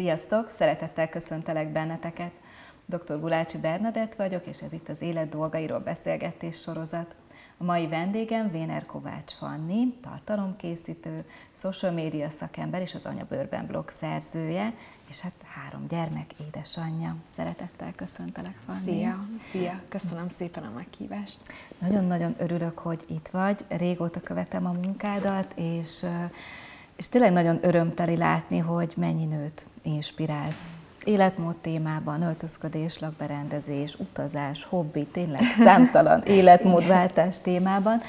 Sziasztok! Szeretettel köszöntelek benneteket. Dr. Gulácsi Bernadett vagyok, és ez itt az Élet dolgairól beszélgetés sorozat. A mai vendégem Véner Kovács Fanni, tartalomkészítő, social média szakember és az Anyabőrben blog szerzője, és hát három gyermek édesanyja. Szeretettel köszöntelek, Fanni. Szia! Szia! Köszönöm szépen a meghívást. Nagyon-nagyon örülök, hogy itt vagy. Régóta követem a munkádat, és és tényleg nagyon örömteli látni, hogy mennyi nőt inspirálsz. Életmód témában, öltözködés, lakberendezés, utazás, hobbi, tényleg számtalan életmódváltás témában.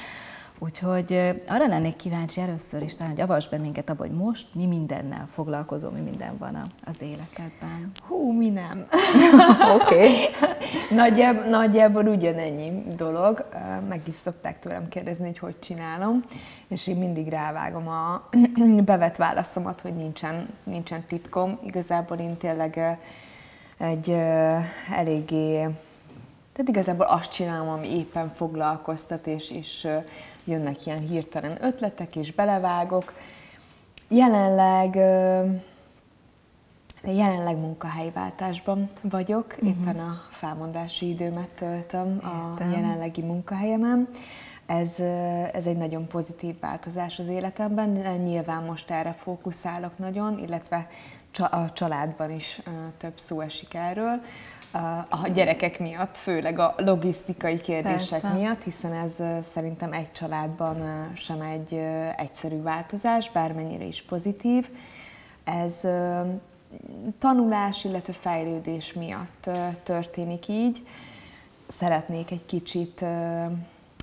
Úgyhogy arra lennék kíváncsi először is, talán, hogy avasd be minket abban, hogy most mi mindennel foglalkozó, mi minden van az életedben. Hú, mi nem. Oké. okay. nagyjából, nagyjából ugyanennyi dolog. Meg is szokták tőlem kérdezni, hogy hogy csinálom, és én mindig rávágom a bevett válaszomat, hogy nincsen, nincsen titkom. Igazából én tényleg egy eléggé tehát igazából azt csinálom, ami éppen foglalkoztat, és, és jönnek ilyen hirtelen ötletek, és belevágok. Jelenleg jelenleg munkahelyváltásban vagyok, uh-huh. éppen a felmondási időmet töltöm Értem. a jelenlegi munkahelyemen. Ez, ez egy nagyon pozitív változás az életemben, nyilván most erre fókuszálok nagyon, illetve a családban is több szó esik erről a gyerekek miatt, főleg a logisztikai kérdések Persze. miatt, hiszen ez szerintem egy családban sem egy egyszerű változás, bármennyire is pozitív. Ez tanulás, illetve fejlődés miatt történik így. Szeretnék egy kicsit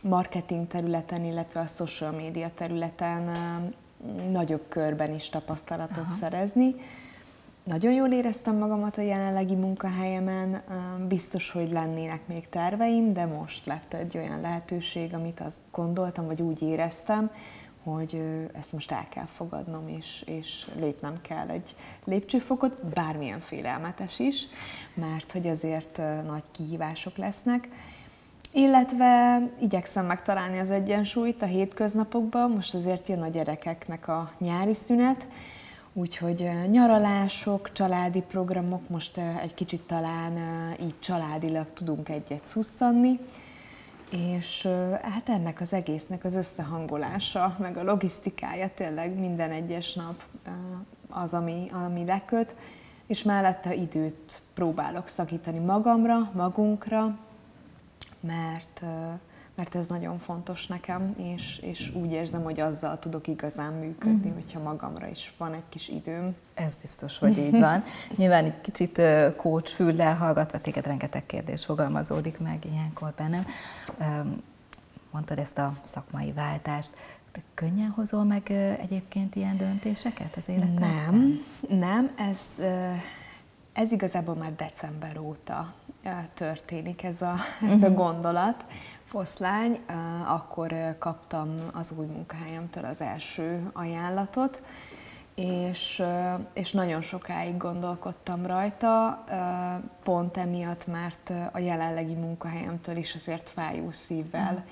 marketing területen, illetve a social media területen nagyobb körben is tapasztalatot Aha. szerezni nagyon jól éreztem magamat a jelenlegi munkahelyemen, biztos, hogy lennének még terveim, de most lett egy olyan lehetőség, amit azt gondoltam, vagy úgy éreztem, hogy ezt most el kell fogadnom, és, és lépnem kell egy lépcsőfokot, bármilyen félelmetes is, mert hogy azért nagy kihívások lesznek. Illetve igyekszem megtalálni az egyensúlyt a hétköznapokban, most azért jön a gyerekeknek a nyári szünet, Úgyhogy nyaralások, családi programok, most egy kicsit talán így családilag tudunk egyet szusszanni, és hát ennek az egésznek az összehangolása, meg a logisztikája tényleg minden egyes nap az, ami, ami leköt, és mellette időt próbálok szakítani magamra, magunkra, mert mert ez nagyon fontos nekem, és, és úgy érzem, hogy azzal tudok igazán működni, mm. hogyha magamra is van egy kis időm. Ez biztos, hogy így van. Nyilván egy kicsit kócs füllel hallgatva, téged rengeteg kérdés fogalmazódik meg ilyenkor bennem. Mondtad ezt a szakmai váltást. Te könnyen hozol meg egyébként ilyen döntéseket az életedben? Nem, nem. Ez, ez igazából már december óta történik ez a, ez a mhm. gondolat, foszlány, akkor kaptam az új munkahelyemtől az első ajánlatot, és, és nagyon sokáig gondolkodtam rajta, pont emiatt, mert a jelenlegi munkahelyemtől is azért fájó szívvel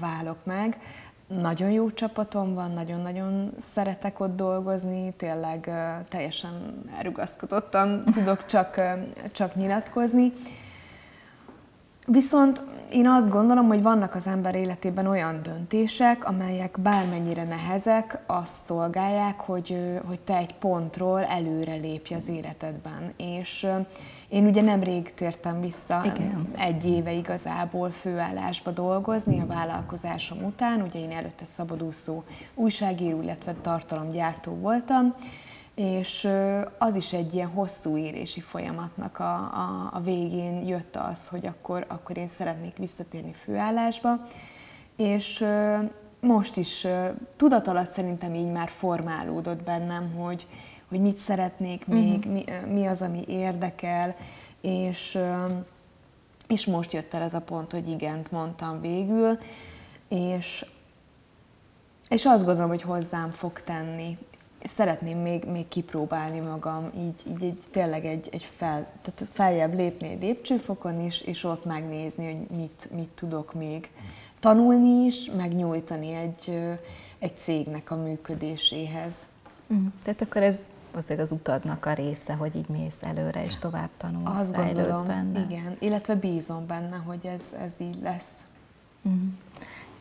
válok meg. Nagyon jó csapatom van, nagyon-nagyon szeretek ott dolgozni, tényleg teljesen elrugaszkodottan tudok csak, csak nyilatkozni. Viszont én azt gondolom, hogy vannak az ember életében olyan döntések, amelyek bármennyire nehezek, azt szolgálják, hogy, hogy te egy pontról előre lépj az életedben. És én ugye nemrég tértem vissza Igen. egy éve igazából főállásba dolgozni a vállalkozásom után, ugye én előtte szabadúszó újságíró, illetve tartalomgyártó voltam, és az is egy ilyen hosszú érési folyamatnak a, a, a végén jött az, hogy akkor, akkor én szeretnék visszatérni főállásba, és most is tudat alatt szerintem így már formálódott bennem, hogy, hogy mit szeretnék még, uh-huh. mi, mi az, ami érdekel, és, és most jött el ez a pont, hogy igent mondtam végül, és, és azt gondolom, hogy hozzám fog tenni szeretném még, még kipróbálni magam, így, így, így tényleg egy, egy fel, tehát feljebb lépni egy lépcsőfokon is, és ott megnézni, hogy mit, mit tudok még tanulni is, megnyújtani egy, egy cégnek a működéséhez. Mm. Tehát akkor ez azért az utadnak a része, hogy így mész előre, és tovább tanulsz, Azt fejlődsz gondolom, benne. igen. Illetve bízom benne, hogy ez, ez így lesz. Mm.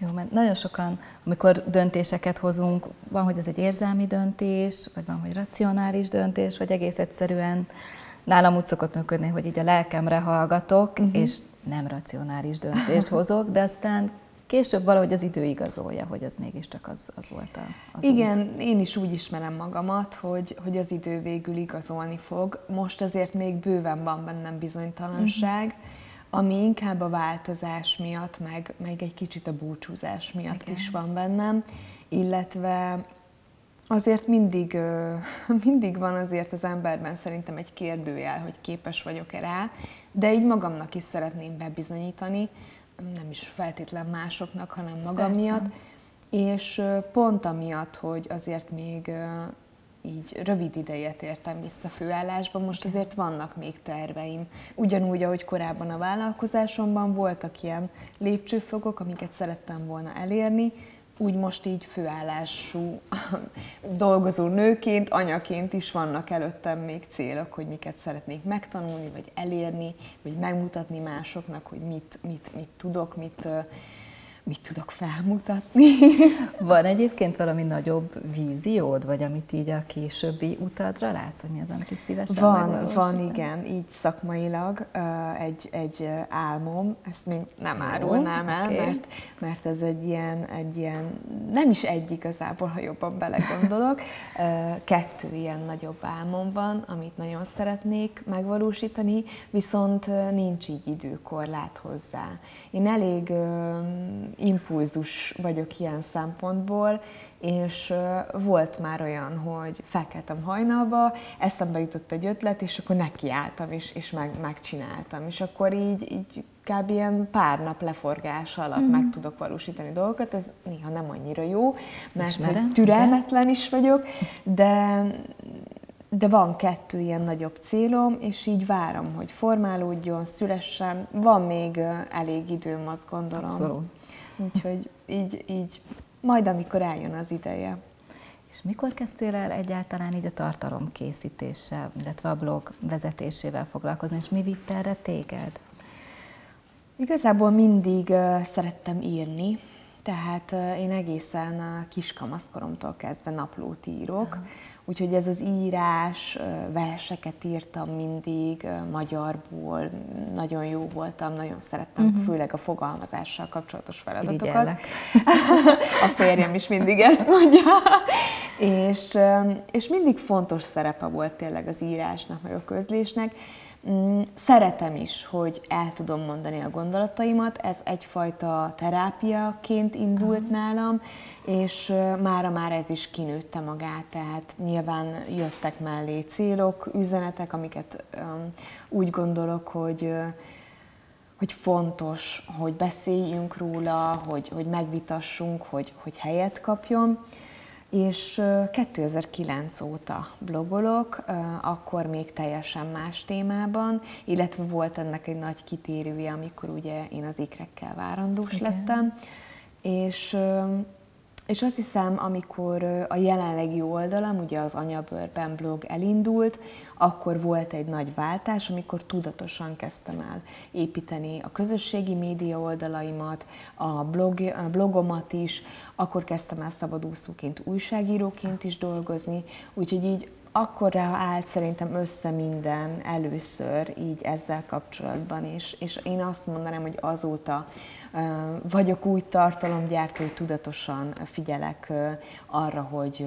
Jó, mert nagyon sokan, amikor döntéseket hozunk, van, hogy ez egy érzelmi döntés, vagy van, hogy racionális döntés, vagy egész egyszerűen nálam úgy szokott működni, hogy így a lelkemre hallgatok, uh-huh. és nem racionális döntést hozok, de aztán később valahogy az idő igazolja, hogy az mégiscsak az, az volt a, az Igen, út. én is úgy ismerem magamat, hogy, hogy az idő végül igazolni fog. Most azért még bőven van bennem bizonytalanság, uh-huh. Ami inkább a változás miatt, meg, meg egy kicsit a búcsúzás miatt Igen. is van bennem, illetve azért mindig, mindig van azért az emberben szerintem egy kérdőjel, hogy képes vagyok-e rá, de így magamnak is szeretném bebizonyítani, nem is feltétlen másoknak, hanem magam Persze. miatt. És pont amiatt, hogy azért még így rövid ideje tértem vissza főállásba, most azért vannak még terveim. Ugyanúgy, ahogy korábban a vállalkozásomban voltak ilyen lépcsőfokok, amiket szerettem volna elérni, úgy most így főállású dolgozó nőként, anyaként is vannak előttem még célok, hogy miket szeretnék megtanulni, vagy elérni, vagy megmutatni másoknak, hogy mit, mit, mit tudok, mit, mit tudok felmutatni. Van egyébként valami nagyobb víziód, vagy amit így a későbbi utadra látsz, hogy mi az, amit szívesen Van, van, igen, így szakmailag egy, egy álmom, ezt még nem árulnám el, okay. mert, mert ez egy ilyen, egy ilyen, nem is egy igazából, ha jobban belegondolok, kettő ilyen nagyobb álmom van, amit nagyon szeretnék megvalósítani, viszont nincs így időkorlát hozzá. Én elég impulzus vagyok ilyen szempontból, és volt már olyan, hogy felkeltem hajnalba, eszembe jutott egy ötlet, és akkor nekiálltam, és, és meg, megcsináltam. És akkor így, így kb. ilyen pár nap leforgás alatt mm. meg tudok valósítani dolgokat, ez néha nem annyira jó, mert Ismerem, türelmetlen igen. is vagyok, de, de van kettő ilyen nagyobb célom, és így várom, hogy formálódjon, szülessen. Van még elég időm, azt gondolom. Abszolút. Úgyhogy így, így majd amikor eljön az ideje. És mikor kezdtél el egyáltalán így a tartalom készítéssel, illetve a blog vezetésével foglalkozni, és mi vitte erre téged? Igazából mindig uh, szerettem írni, tehát uh, én egészen uh, kiskamaszkoromtól kezdve naplót írok. Uh-huh. Úgyhogy ez az írás, verseket írtam mindig, magyarból, nagyon jó voltam, nagyon szerettem, uh-huh. főleg a fogalmazással kapcsolatos feladatokat. a férjem is mindig ezt mondja. és, és mindig fontos szerepe volt tényleg az írásnak, meg a közlésnek. Mm, szeretem is, hogy el tudom mondani a gondolataimat, ez egyfajta terápiaként indult nálam, és mára már ez is kinőtte magát, tehát nyilván jöttek mellé célok, üzenetek, amiket úgy gondolok, hogy hogy fontos, hogy beszéljünk róla, hogy, hogy megvitassunk, hogy, hogy helyet kapjon. És 2009 óta blogolok, akkor még teljesen más témában, illetve volt ennek egy nagy kitérője, amikor ugye én az ikrekkel várandós Igen. lettem, és és azt hiszem, amikor a jelenlegi oldalam, ugye az Anyabőrben blog elindult, akkor volt egy nagy váltás, amikor tudatosan kezdtem el építeni a közösségi média oldalaimat, a, blog, a blogomat is, akkor kezdtem el szabadúszóként, újságíróként is dolgozni, úgyhogy így akkor állt szerintem össze minden először így ezzel kapcsolatban, és, és én azt mondanám, hogy azóta vagyok úgy tartalomgyártó, hogy tudatosan figyelek arra, hogy,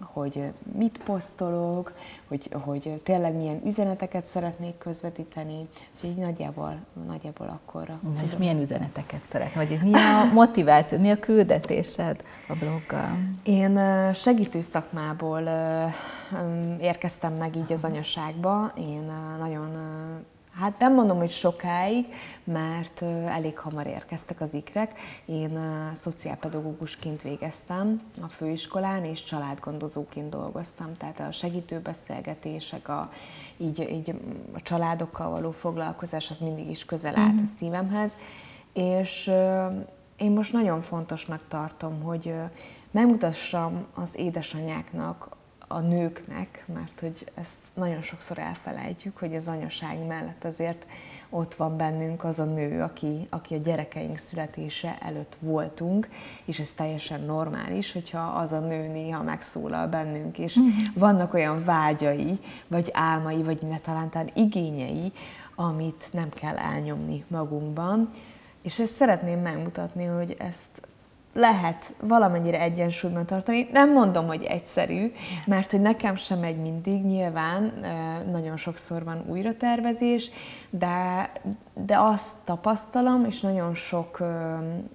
hogy mit posztolok, hogy, hogy tényleg milyen üzeneteket szeretnék közvetíteni, úgyhogy nagyjából, nagyjából akkor. Na, és milyen üzeneteket szeretnél? Vagy mi a motiváció, mi a küldetésed a bloggal? Én segítő szakmából érkeztem meg így az anyaságba. Én nagyon Hát nem mondom, hogy sokáig, mert elég hamar érkeztek az ikrek. Én szociálpedagógusként végeztem a főiskolán, és családgondozóként dolgoztam, tehát a segítőbeszélgetések, a, így, így a családokkal való foglalkozás az mindig is közel állt mm-hmm. a szívemhez, és én most nagyon fontosnak tartom, hogy megmutassam az édesanyáknak a nőknek, mert hogy ezt nagyon sokszor elfelejtjük, hogy az anyaság mellett azért ott van bennünk az a nő, aki, aki a gyerekeink születése előtt voltunk, és ez teljesen normális, hogyha az a nő néha megszólal bennünk, és mm. vannak olyan vágyai, vagy álmai, vagy ne talán igényei, amit nem kell elnyomni magunkban. És ezt szeretném megmutatni, hogy ezt lehet valamennyire egyensúlyban tartani. Nem mondom, hogy egyszerű, mert hogy nekem sem megy mindig, nyilván nagyon sokszor van újratervezés, de, de azt tapasztalom, és nagyon sok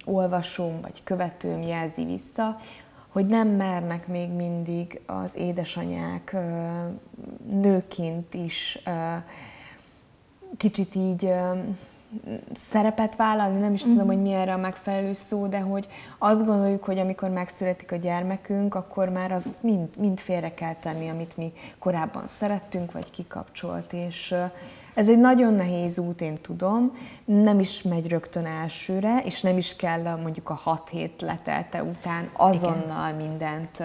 olvasóm vagy követőm jelzi vissza, hogy nem mernek még mindig az édesanyák nőként is kicsit így szerepet vállalni, nem is mm. tudom, hogy mi erre a megfelelő szó, de hogy azt gondoljuk, hogy amikor megszületik a gyermekünk, akkor már az mind, mind félre kell tenni, amit mi korábban szerettünk, vagy kikapcsolt, és ez egy nagyon nehéz út, én tudom, nem is megy rögtön elsőre, és nem is kell mondjuk a hat hét letelte után azonnal Igen. mindent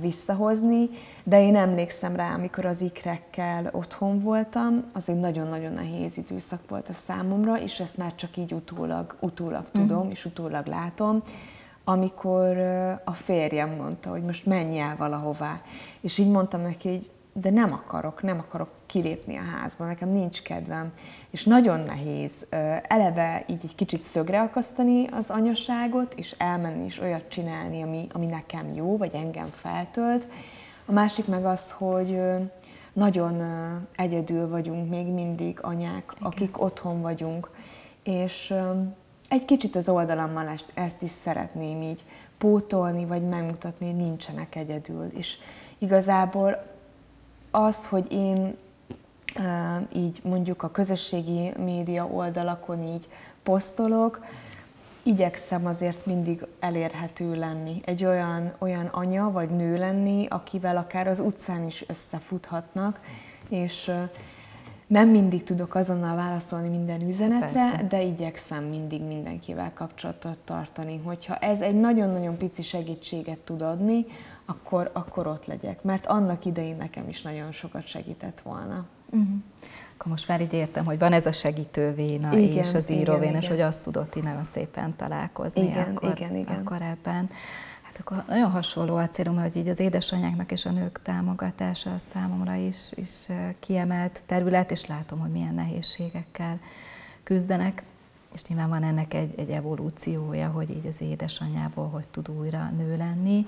visszahozni, de én emlékszem rá, amikor az ikrekkel otthon voltam, az egy nagyon-nagyon nehéz időszak volt a számomra, és ezt már csak így utólag, utólag uh-huh. tudom, és utólag látom, amikor a férjem mondta, hogy most menj el valahová. És így mondtam neki, hogy de nem akarok, nem akarok kilépni a házból, nekem nincs kedvem. És nagyon nehéz eleve így egy kicsit szögre akasztani az anyaságot, és elmenni és olyat csinálni, ami, ami nekem jó, vagy engem feltölt. A másik meg az, hogy nagyon egyedül vagyunk még mindig anyák, Igen. akik otthon vagyunk, és egy kicsit az oldalammal ezt is szeretném így pótolni, vagy megmutatni, hogy nincsenek egyedül. És igazából az, hogy én így mondjuk a közösségi média oldalakon így posztolok, igyekszem azért mindig elérhető lenni. Egy olyan, olyan anya vagy nő lenni, akivel akár az utcán is összefuthatnak, és nem mindig tudok azonnal válaszolni minden üzenetre, Persze. de igyekszem mindig mindenkivel kapcsolatot tartani. Hogyha ez egy nagyon-nagyon pici segítséget tud adni, akkor, akkor ott legyek. Mert annak idején nekem is nagyon sokat segített volna. Uh-huh. Akkor most már így értem, hogy van ez a segítővéna igen, és az íróvéna, és hogy azt tudott így nagyon szépen találkozni igen, akkor, igen, igen. akkor ebben. Hát akkor nagyon hasonló a célom, hogy így az édesanyáknak és a nők támogatása a számomra is, is kiemelt terület, és látom, hogy milyen nehézségekkel küzdenek. És nyilván van ennek egy, egy evolúciója, hogy így az édesanyából hogy tud újra nő lenni.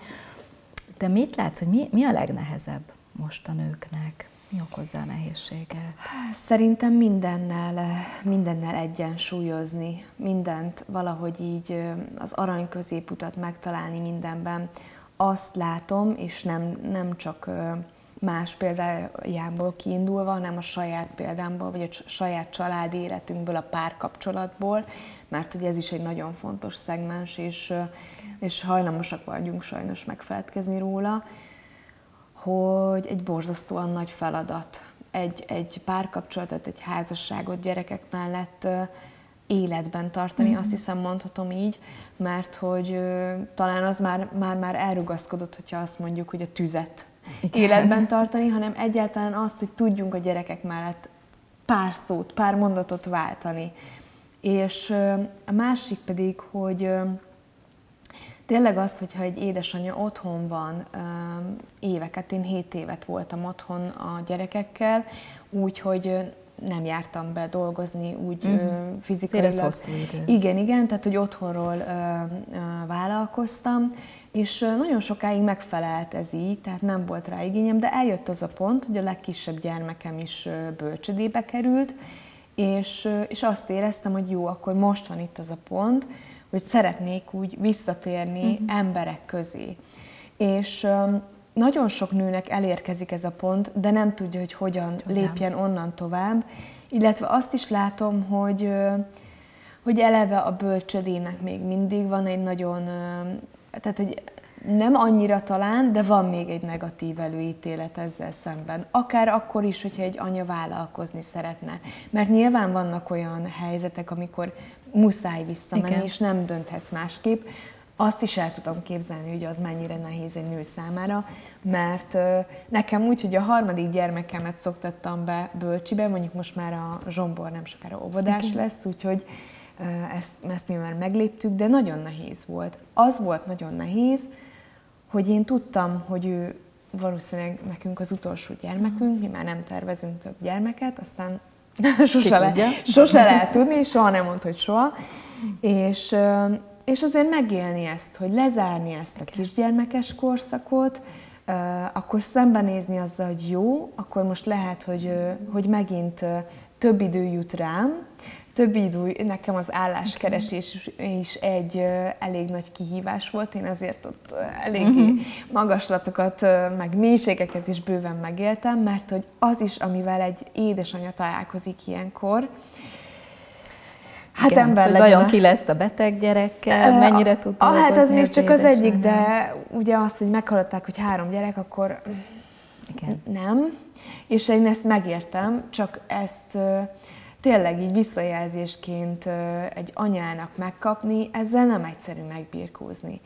De mit látsz, hogy mi, mi a legnehezebb most a nőknek? Mi okozza a nehézséget? Szerintem mindennel, mindennel egyensúlyozni, mindent valahogy így az arany középutat megtalálni mindenben. Azt látom, és nem, nem csak más példájából kiindulva, hanem a saját példámból, vagy a saját családi életünkből, a párkapcsolatból, mert ugye ez is egy nagyon fontos szegmens, és, és hajlamosak vagyunk sajnos megfeledkezni róla, hogy egy borzasztóan nagy feladat egy, egy párkapcsolatot, egy házasságot gyerekek mellett életben tartani, mm-hmm. azt hiszem mondhatom így, mert hogy talán az már, már, már elrugaszkodott, hogyha azt mondjuk, hogy a tüzet Igen. életben tartani, hanem egyáltalán azt, hogy tudjunk a gyerekek mellett pár szót, pár mondatot váltani. És a másik pedig, hogy tényleg az, hogyha egy édesanyja otthon van éveket, én 7 évet voltam otthon a gyerekekkel, úgyhogy nem jártam be dolgozni úgy mm. fizikailag. Ez hosszú idő. Igen, igen, tehát hogy otthonról ö, ö, vállalkoztam, és nagyon sokáig megfelelt ez így, tehát nem volt rá igényem, de eljött az a pont, hogy a legkisebb gyermekem is bölcsödébe került, és, és azt éreztem, hogy jó, akkor most van itt az a pont, hogy szeretnék úgy visszatérni uh-huh. emberek közé. És nagyon sok nőnek elérkezik ez a pont, de nem tudja, hogy hogyan Tudom. lépjen onnan tovább, illetve azt is látom, hogy hogy eleve a bölcsödének még mindig van egy nagyon, tehát egy nem annyira talán, de van még egy negatív előítélet ezzel szemben. Akár akkor is, hogyha egy anya vállalkozni szeretne. Mert nyilván vannak olyan helyzetek, amikor muszáj visszamenni, Igen. és nem dönthetsz másképp. azt is el tudom képzelni, hogy az mennyire nehéz egy nő számára, mert nekem úgy, hogy a harmadik gyermekemet szoktattam be bölcsibe, mondjuk most már a Zsombor nem sokára óvodás okay. lesz, úgyhogy ezt, ezt mi már megléptük, de nagyon nehéz volt. Az volt nagyon nehéz, hogy én tudtam, hogy ő valószínűleg nekünk az utolsó gyermekünk, mi már nem tervezünk több gyermeket, aztán sose, le, sose lehet tudni, soha nem mond, hogy soha. És, és azért megélni ezt, hogy lezárni ezt a kisgyermekes korszakot, akkor szembenézni azzal, hogy jó, akkor most lehet, hogy, hogy megint több idő jut rám, több idő, nekem az álláskeresés is egy elég nagy kihívás volt, én azért ott eléggé uh-huh. magaslatokat, meg mélységeket is bőven megéltem, mert hogy az is, amivel egy édesanyja találkozik ilyenkor, Hát Igen, ember hogy vajon ki lesz a beteg gyerekkel, mennyire tud dolgozni Hát az még csak az egyik, de ugye az, hogy meghallották, hogy három gyerek, akkor Igen. nem. És én ezt megértem, csak ezt tényleg így visszajelzésként egy anyának megkapni, ezzel nem egyszerű megbírkózni.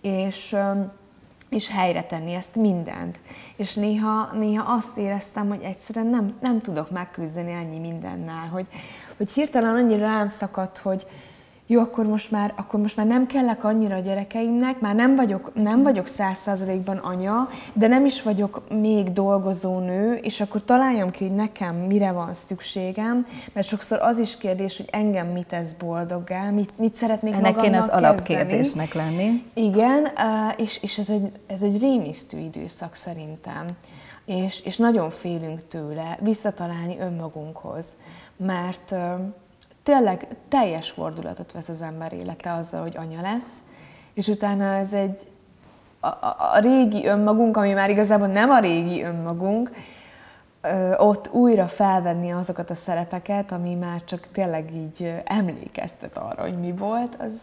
És és helyre tenni ezt mindent. És néha, néha azt éreztem, hogy egyszerűen nem, nem tudok megküzdeni ennyi mindennel, hogy, hogy hirtelen annyira rám szakadt, hogy, jó, akkor most már, akkor most már nem kellek annyira a gyerekeimnek, már nem vagyok, nem vagyok száz százalékban anya, de nem is vagyok még dolgozó nő, és akkor találjam ki, hogy nekem mire van szükségem, mert sokszor az is kérdés, hogy engem mit tesz boldoggá, mit, mit szeretnék Ennek magamnak kéne az kezdeni. alapkérdésnek lenni. Igen, és, és ez, egy, ez egy rémisztő időszak szerintem. És, és nagyon félünk tőle visszatalálni önmagunkhoz, mert tényleg teljes fordulatot vesz az ember élete azzal, hogy anya lesz, és utána ez egy a, a, a régi önmagunk, ami már igazából nem a régi önmagunk, ott újra felvenni azokat a szerepeket, ami már csak tényleg így emlékeztet arra, hogy mi volt, az,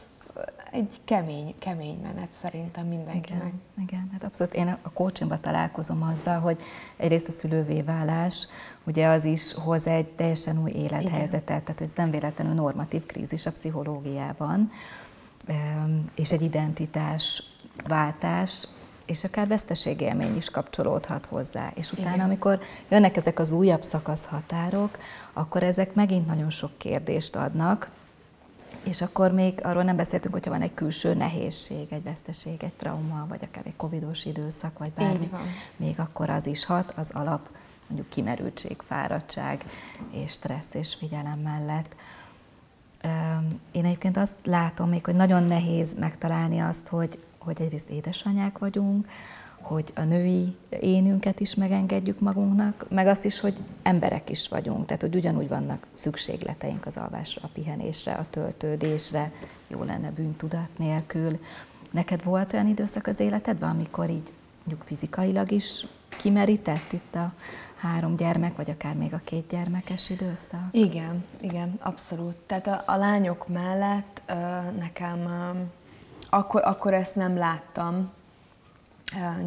egy kemény, kemény menet szerintem mindenkinek. Igen, igen, hát abszolút én a coachingban találkozom azzal, hogy egyrészt a szülővé válás, ugye az is hoz egy teljesen új élethelyzetet, tehát ez nem véletlenül normatív krízis a pszichológiában, és egy identitás váltás, és akár veszteségélmény is kapcsolódhat hozzá. És utána, Igen. amikor jönnek ezek az újabb szakaszhatárok, akkor ezek megint nagyon sok kérdést adnak, és akkor még arról nem beszéltünk, hogyha van egy külső nehézség, egy veszteség, egy trauma, vagy akár egy covidos időszak, vagy bármi, még akkor az is hat, az alap mondjuk kimerültség, fáradtság és stressz és figyelem mellett. Én egyébként azt látom még, hogy nagyon nehéz megtalálni azt, hogy, hogy egyrészt édesanyák vagyunk, hogy a női énünket is megengedjük magunknak, meg azt is, hogy emberek is vagyunk, tehát hogy ugyanúgy vannak szükségleteink az alvásra, a pihenésre, a töltődésre, jó lenne bűntudat nélkül. Neked volt olyan időszak az életedben, amikor így mondjuk fizikailag is kimerített itt a három gyermek, vagy akár még a két gyermekes időszak? Igen, igen, abszolút. Tehát a, a lányok mellett ö, nekem ö, akkor, akkor ezt nem láttam,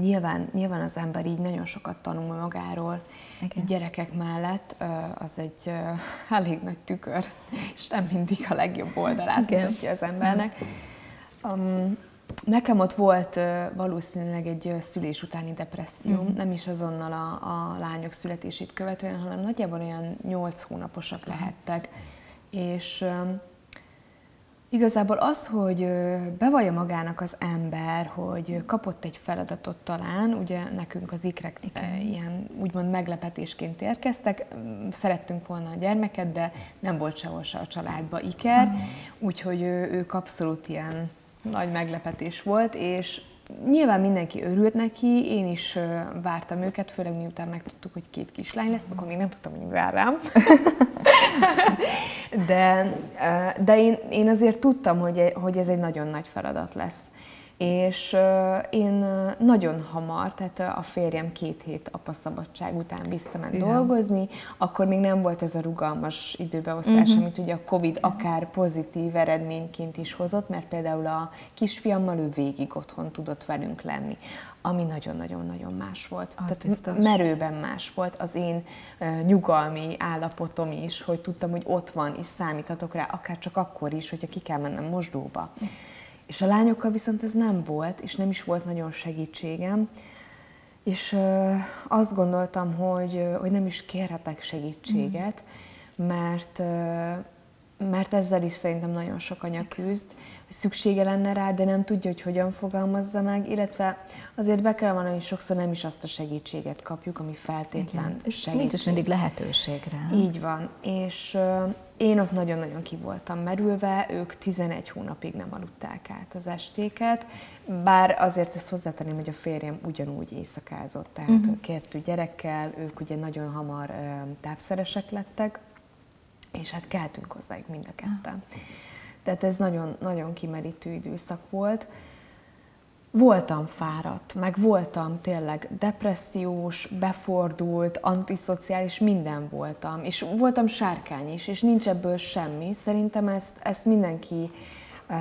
Nyilván, nyilván az ember így nagyon sokat tanul magáról, Igen. gyerekek mellett az egy elég nagy tükör, és nem mindig a legjobb oldalát Igen. mutatja az embernek. Um, nekem ott volt valószínűleg egy szülés utáni depresszió, uh-huh. nem is azonnal a, a lányok születését követően, hanem nagyjából olyan 8 hónaposak lehettek, és Igazából az, hogy bevallja magának az ember, hogy kapott egy feladatot talán, ugye nekünk az ikrek Igen. ilyen úgymond meglepetésként érkeztek, szerettünk volna a gyermeket, de nem volt sehol se a családba iker, uh-huh. úgyhogy ők abszolút ilyen nagy meglepetés volt, és Nyilván mindenki örült neki, én is vártam őket, főleg miután megtudtuk, hogy két kislány lesz, akkor még nem tudtam, hogy vár rám. de de én, én azért tudtam, hogy, hogy ez egy nagyon nagy feladat lesz. És én nagyon hamar, tehát a férjem két hét apaszabadság után visszament Igen. dolgozni, akkor még nem volt ez a rugalmas időbeosztás, uh-huh. amit ugye a Covid akár pozitív eredményként is hozott, mert például a kisfiammal ő végig otthon tudott velünk lenni ami nagyon-nagyon-nagyon más volt. Az Tehát biztos. merőben más volt az én uh, nyugalmi állapotom is, hogy tudtam, hogy ott van, és számíthatok rá, akár csak akkor is, hogyha ki kell mennem mosdóba. És a lányokkal viszont ez nem volt, és nem is volt nagyon segítségem, és azt gondoltam, hogy, hogy nem is kérhetek segítséget, mert, ö, mert ezzel is szerintem nagyon sok anya küzd, szüksége lenne rá, de nem tudja, hogy hogyan fogalmazza meg, illetve azért be kell mondani, hogy sokszor nem is azt a segítséget kapjuk, ami feltétlen Igen. És segítség. nincs is mindig lehetőségre. Így van, és uh, én ott nagyon-nagyon ki voltam merülve, ők 11 hónapig nem aludták át az estéket, bár azért ezt hozzátenném, hogy a férjem ugyanúgy éjszakázott, tehát uh-huh. kettő gyerekkel, ők ugye nagyon hamar uh, távszeresek lettek, és hát keltünk hozzájuk mind a ketten. Uh-huh. Tehát ez nagyon, nagyon kimerítő időszak volt. Voltam fáradt, meg voltam tényleg depressziós, befordult, antiszociális, minden voltam. És voltam sárkány is, és nincs ebből semmi. Szerintem ezt, ezt mindenki uh,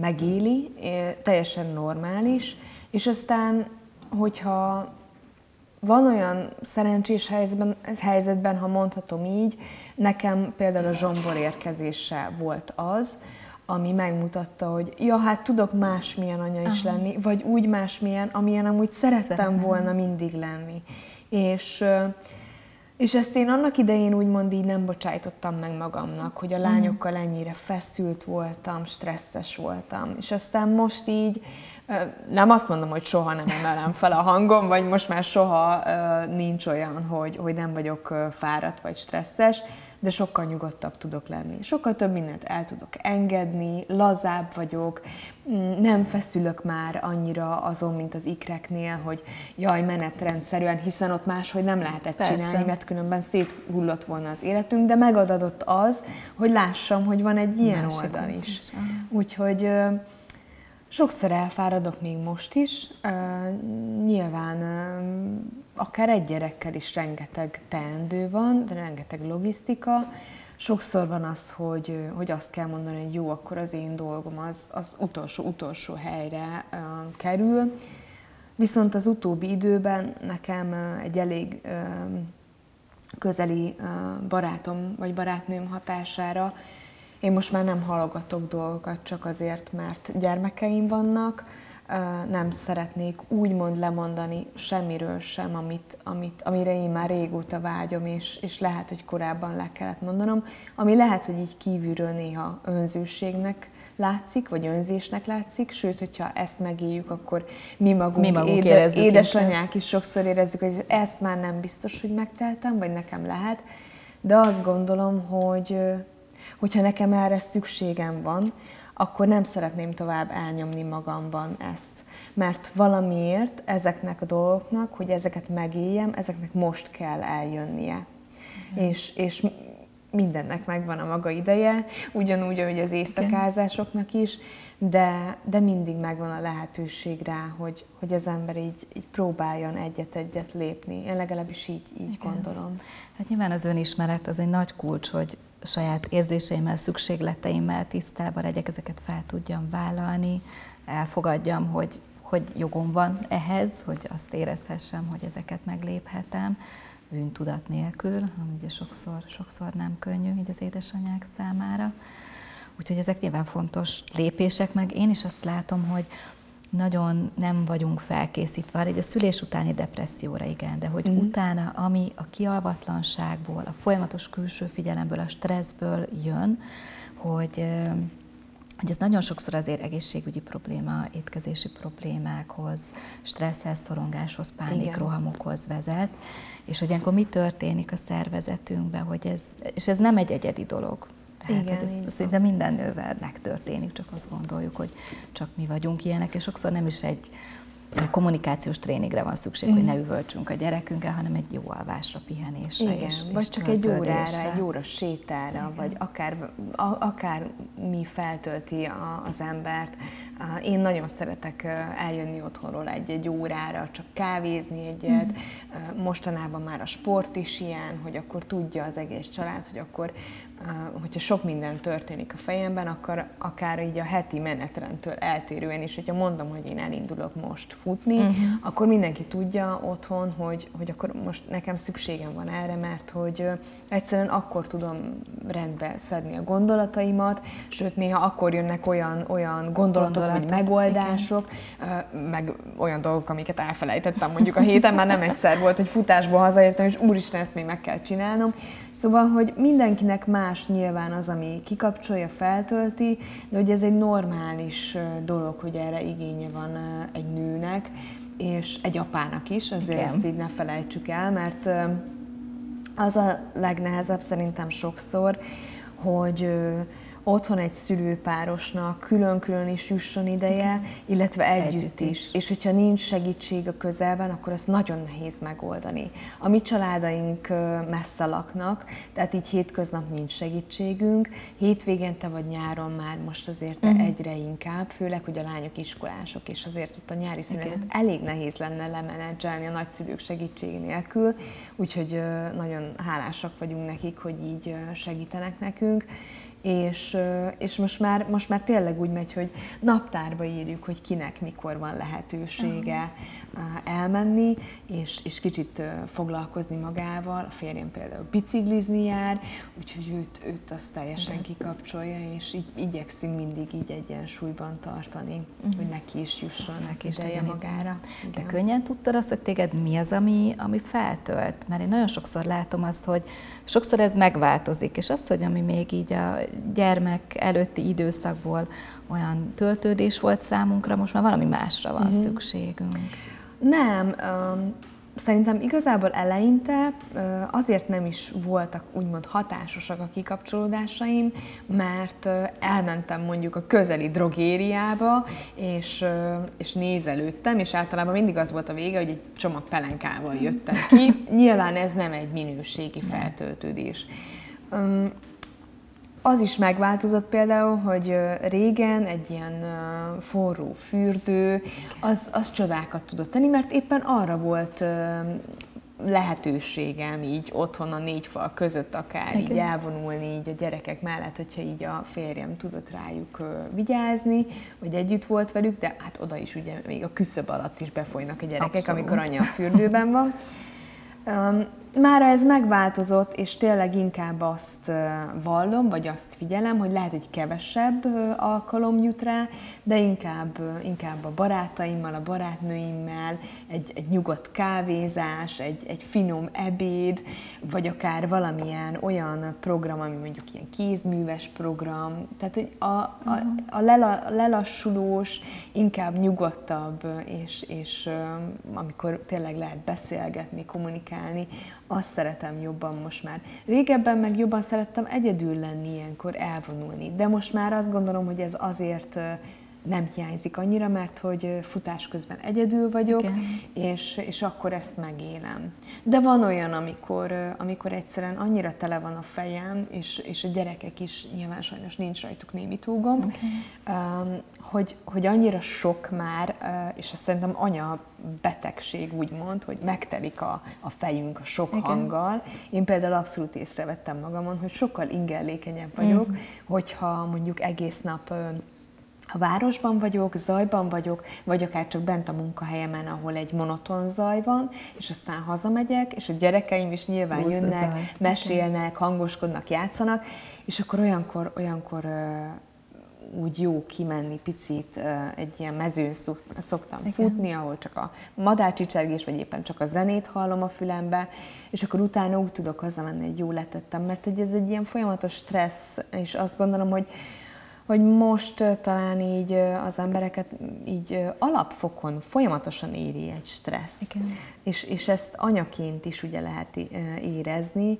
megéli, teljesen normális. És aztán, hogyha van olyan szerencsés helyzetben, helyzetben, ha mondhatom így, nekem például a zsombor érkezése volt az, ami megmutatta, hogy ja, hát tudok másmilyen anya is Aha. lenni, vagy úgy másmilyen, amilyen amúgy szerettem Szeretem. volna mindig lenni. És, és ezt én annak idején úgymond így nem bocsájtottam meg magamnak, hogy a mhm. lányokkal ennyire feszült voltam, stresszes voltam. És aztán most így, nem azt mondom, hogy soha nem emelem fel a hangom, vagy most már soha nincs olyan, hogy, hogy nem vagyok fáradt vagy stresszes, de sokkal nyugodtabb tudok lenni. Sokkal több mindent el tudok engedni, lazább vagyok, mm, nem feszülök már annyira azon, mint az ikreknél, hogy jaj, menetrendszerűen, hiszen ott máshogy nem lehetett Persze. csinálni, mert különben széthullott volna az életünk, de megadott az, hogy lássam, hogy van egy ilyen Másik oldal is. is. Úgyhogy Sokszor elfáradok még most is. Uh, nyilván uh, akár egy gyerekkel is rengeteg teendő van, de rengeteg logisztika. Sokszor van az, hogy, hogy azt kell mondani, hogy jó, akkor az én dolgom az, az utolsó-utolsó helyre uh, kerül. Viszont az utóbbi időben nekem egy elég uh, közeli uh, barátom vagy barátnőm hatására én most már nem halogatok dolgokat csak azért, mert gyermekeim vannak, nem szeretnék úgymond lemondani semmiről sem, amit, amit, amire én már régóta vágyom, és, és lehet, hogy korábban le kellett mondanom, ami lehet, hogy így kívülről néha önzőségnek látszik, vagy önzésnek látszik, sőt, hogyha ezt megéljük, akkor mi magunk, mi magunk éde, édesanyák is sokszor érezzük, hogy ezt már nem biztos, hogy megteltem, vagy nekem lehet, de azt gondolom, hogy hogyha nekem erre szükségem van, akkor nem szeretném tovább elnyomni magamban ezt. Mert valamiért ezeknek a dolgoknak, hogy ezeket megéljem, ezeknek most kell eljönnie. Mm. És, és mindennek megvan a maga ideje, ugyanúgy, ahogy az éjszakázásoknak is, de, de mindig megvan a lehetőség rá, hogy, hogy az ember így, így próbáljon egyet-egyet lépni. Én legalábbis így, így Igen. gondolom. Hát nyilván az önismeret az egy nagy kulcs, hogy saját érzéseimmel, szükségleteimmel tisztában legyek, ezeket fel tudjam vállalni, elfogadjam, hogy, hogy jogom van ehhez, hogy azt érezhessem, hogy ezeket megléphetem, bűntudat nélkül, ami ugye sokszor, sokszor nem könnyű így az édesanyák számára. Úgyhogy ezek nyilván fontos lépések, meg én is azt látom, hogy nagyon nem vagyunk felkészítve arra, a szülés utáni depresszióra igen, de hogy mm. utána, ami a kialvatlanságból, a folyamatos külső figyelemből, a stresszből jön, hogy hogy ez nagyon sokszor azért egészségügyi probléma, étkezési problémákhoz, stresszhez, szorongáshoz, pánikrohamokhoz vezet, és hogy ilyenkor mi történik a szervezetünkben, hogy ez, és ez nem egy egyedi dolog. Tehát Igen, ez, ez szinte minden nővel megtörténik, csak azt gondoljuk, hogy csak mi vagyunk ilyenek, és sokszor nem is egy kommunikációs tréningre van szükség, mm. hogy ne üvöltsünk a gyerekünkkel, hanem egy jó alvásra, pihenésre. Igen, és, vagy és csak egy órára, egy óra sétára, Igen. vagy akár, a, akár mi feltölti a, az embert. Én nagyon szeretek eljönni otthonról egy-egy órára, csak kávézni egyet. Mm. Mostanában már a sport is ilyen, hogy akkor tudja az egész család, hogy akkor hogyha sok minden történik a fejemben, akkor akár így a heti menetrendtől eltérően is, hogyha mondom, hogy én elindulok most futni, uh-huh. akkor mindenki tudja otthon, hogy, hogy akkor most nekem szükségem van erre, mert hogy egyszerűen akkor tudom rendbe szedni a gondolataimat, sőt néha akkor jönnek olyan, olyan gondolatok, gondolatok vagy megoldások, igen. meg olyan dolgok, amiket elfelejtettem mondjuk a héten, már nem egyszer volt, hogy futásból hazaértem, és úristen, ezt még meg kell csinálnom. Szóval, hogy mindenkinek más nyilván az, ami kikapcsolja, feltölti, de hogy ez egy normális dolog, hogy erre igénye van egy nőnek, és egy apának is, azért Igen. ezt így ne felejtsük el, mert az a legnehezebb szerintem sokszor, hogy otthon egy szülőpárosnak külön-külön is jusson ideje, illetve együtt, együtt is. is. És hogyha nincs segítség a közelben, akkor ezt nagyon nehéz megoldani. A mi családaink messze laknak, tehát így hétköznap nincs segítségünk. Hétvégente vagy nyáron már most azért uh-huh. egyre inkább, főleg, hogy a lányok iskolások, és azért ott a nyári szünetet elég nehéz lenne lemenedzselni a nagyszülők segítség nélkül, úgyhogy nagyon hálásak vagyunk nekik, hogy így segítenek nekünk és, és most, már, most már tényleg úgy megy, hogy naptárba írjuk, hogy kinek mikor van lehetősége elmenni, és, és kicsit foglalkozni magával. A férjem például biciklizni jár, úgyhogy őt, őt azt teljesen kikapcsolja, és így igyekszünk mindig így egyensúlyban tartani, uh-huh. hogy neki is jusson neki is ideje magára. De könnyen tudtad azt, hogy téged mi az, ami, ami feltölt? Mert én nagyon sokszor látom azt, hogy sokszor ez megváltozik, és az, hogy ami még így a gyermek előtti időszakból olyan töltődés volt számunkra, most már valami másra van uh-huh. szükségünk. Nem, um, szerintem igazából eleinte azért nem is voltak úgymond hatásosak a kikapcsolódásaim, mert elmentem mondjuk a közeli drogériába, és, és nézelődtem, és általában mindig az volt a vége, hogy egy csomag pelenkával jöttem ki. Nyilván ez nem egy minőségi feltöltődés. Az is megváltozott például, hogy régen egy ilyen forró fürdő, az, az csodákat tudott tenni, mert éppen arra volt lehetőségem így otthon a négy fal között akár okay. így elvonulni így a gyerekek mellett, hogyha így a férjem tudott rájuk vigyázni, vagy együtt volt velük, de hát oda is ugye még a küszöb alatt is befolynak a gyerekek, Abszolút. amikor anya a fürdőben van. Um, Mára ez megváltozott, és tényleg inkább azt vallom, vagy azt figyelem, hogy lehet, hogy kevesebb alkalom jut rá, de inkább, inkább a barátaimmal, a barátnőimmel, egy, egy nyugodt kávézás, egy, egy finom ebéd, vagy akár valamilyen olyan program, ami mondjuk ilyen kézműves program, tehát hogy a, a, a, lela, lelassulós, inkább nyugodtabb, és, és amikor tényleg lehet beszélgetni, kommunikálni, azt szeretem jobban most már. Régebben meg jobban szerettem egyedül lenni ilyenkor, elvonulni. De most már azt gondolom, hogy ez azért nem hiányzik annyira, mert hogy futás közben egyedül vagyok, és, és akkor ezt megélem. De van olyan, amikor, amikor egyszerűen annyira tele van a fejem, és, és a gyerekek is nyilván sajnos nincs rajtuk némi túgom, okay. Hogy, hogy annyira sok már, és ezt szerintem anya betegség úgymond, hogy megtelik a, a fejünk a sok Igen. hanggal. Én például abszolút észrevettem magamon, hogy sokkal ingerlékenyebb vagyok, mm. hogyha mondjuk egész nap ha városban vagyok, zajban vagyok, vagy akár csak bent a munkahelyemen, ahol egy monoton zaj van, és aztán hazamegyek, és a gyerekeim is nyilván Plusz jönnek, mesélnek, hangoskodnak, játszanak, és akkor olyankor, olyankor úgy jó kimenni picit, egy ilyen mezőn szoktam Igen. futni, ahol csak a madárcsicsergés, vagy éppen csak a zenét hallom a fülembe, és akkor utána úgy tudok hazamenni, egy jó letettem, mert hogy ez egy ilyen folyamatos stressz, és azt gondolom, hogy hogy most talán így az embereket így alapfokon folyamatosan éri egy stressz. Igen. És, és ezt anyaként is ugye lehet érezni,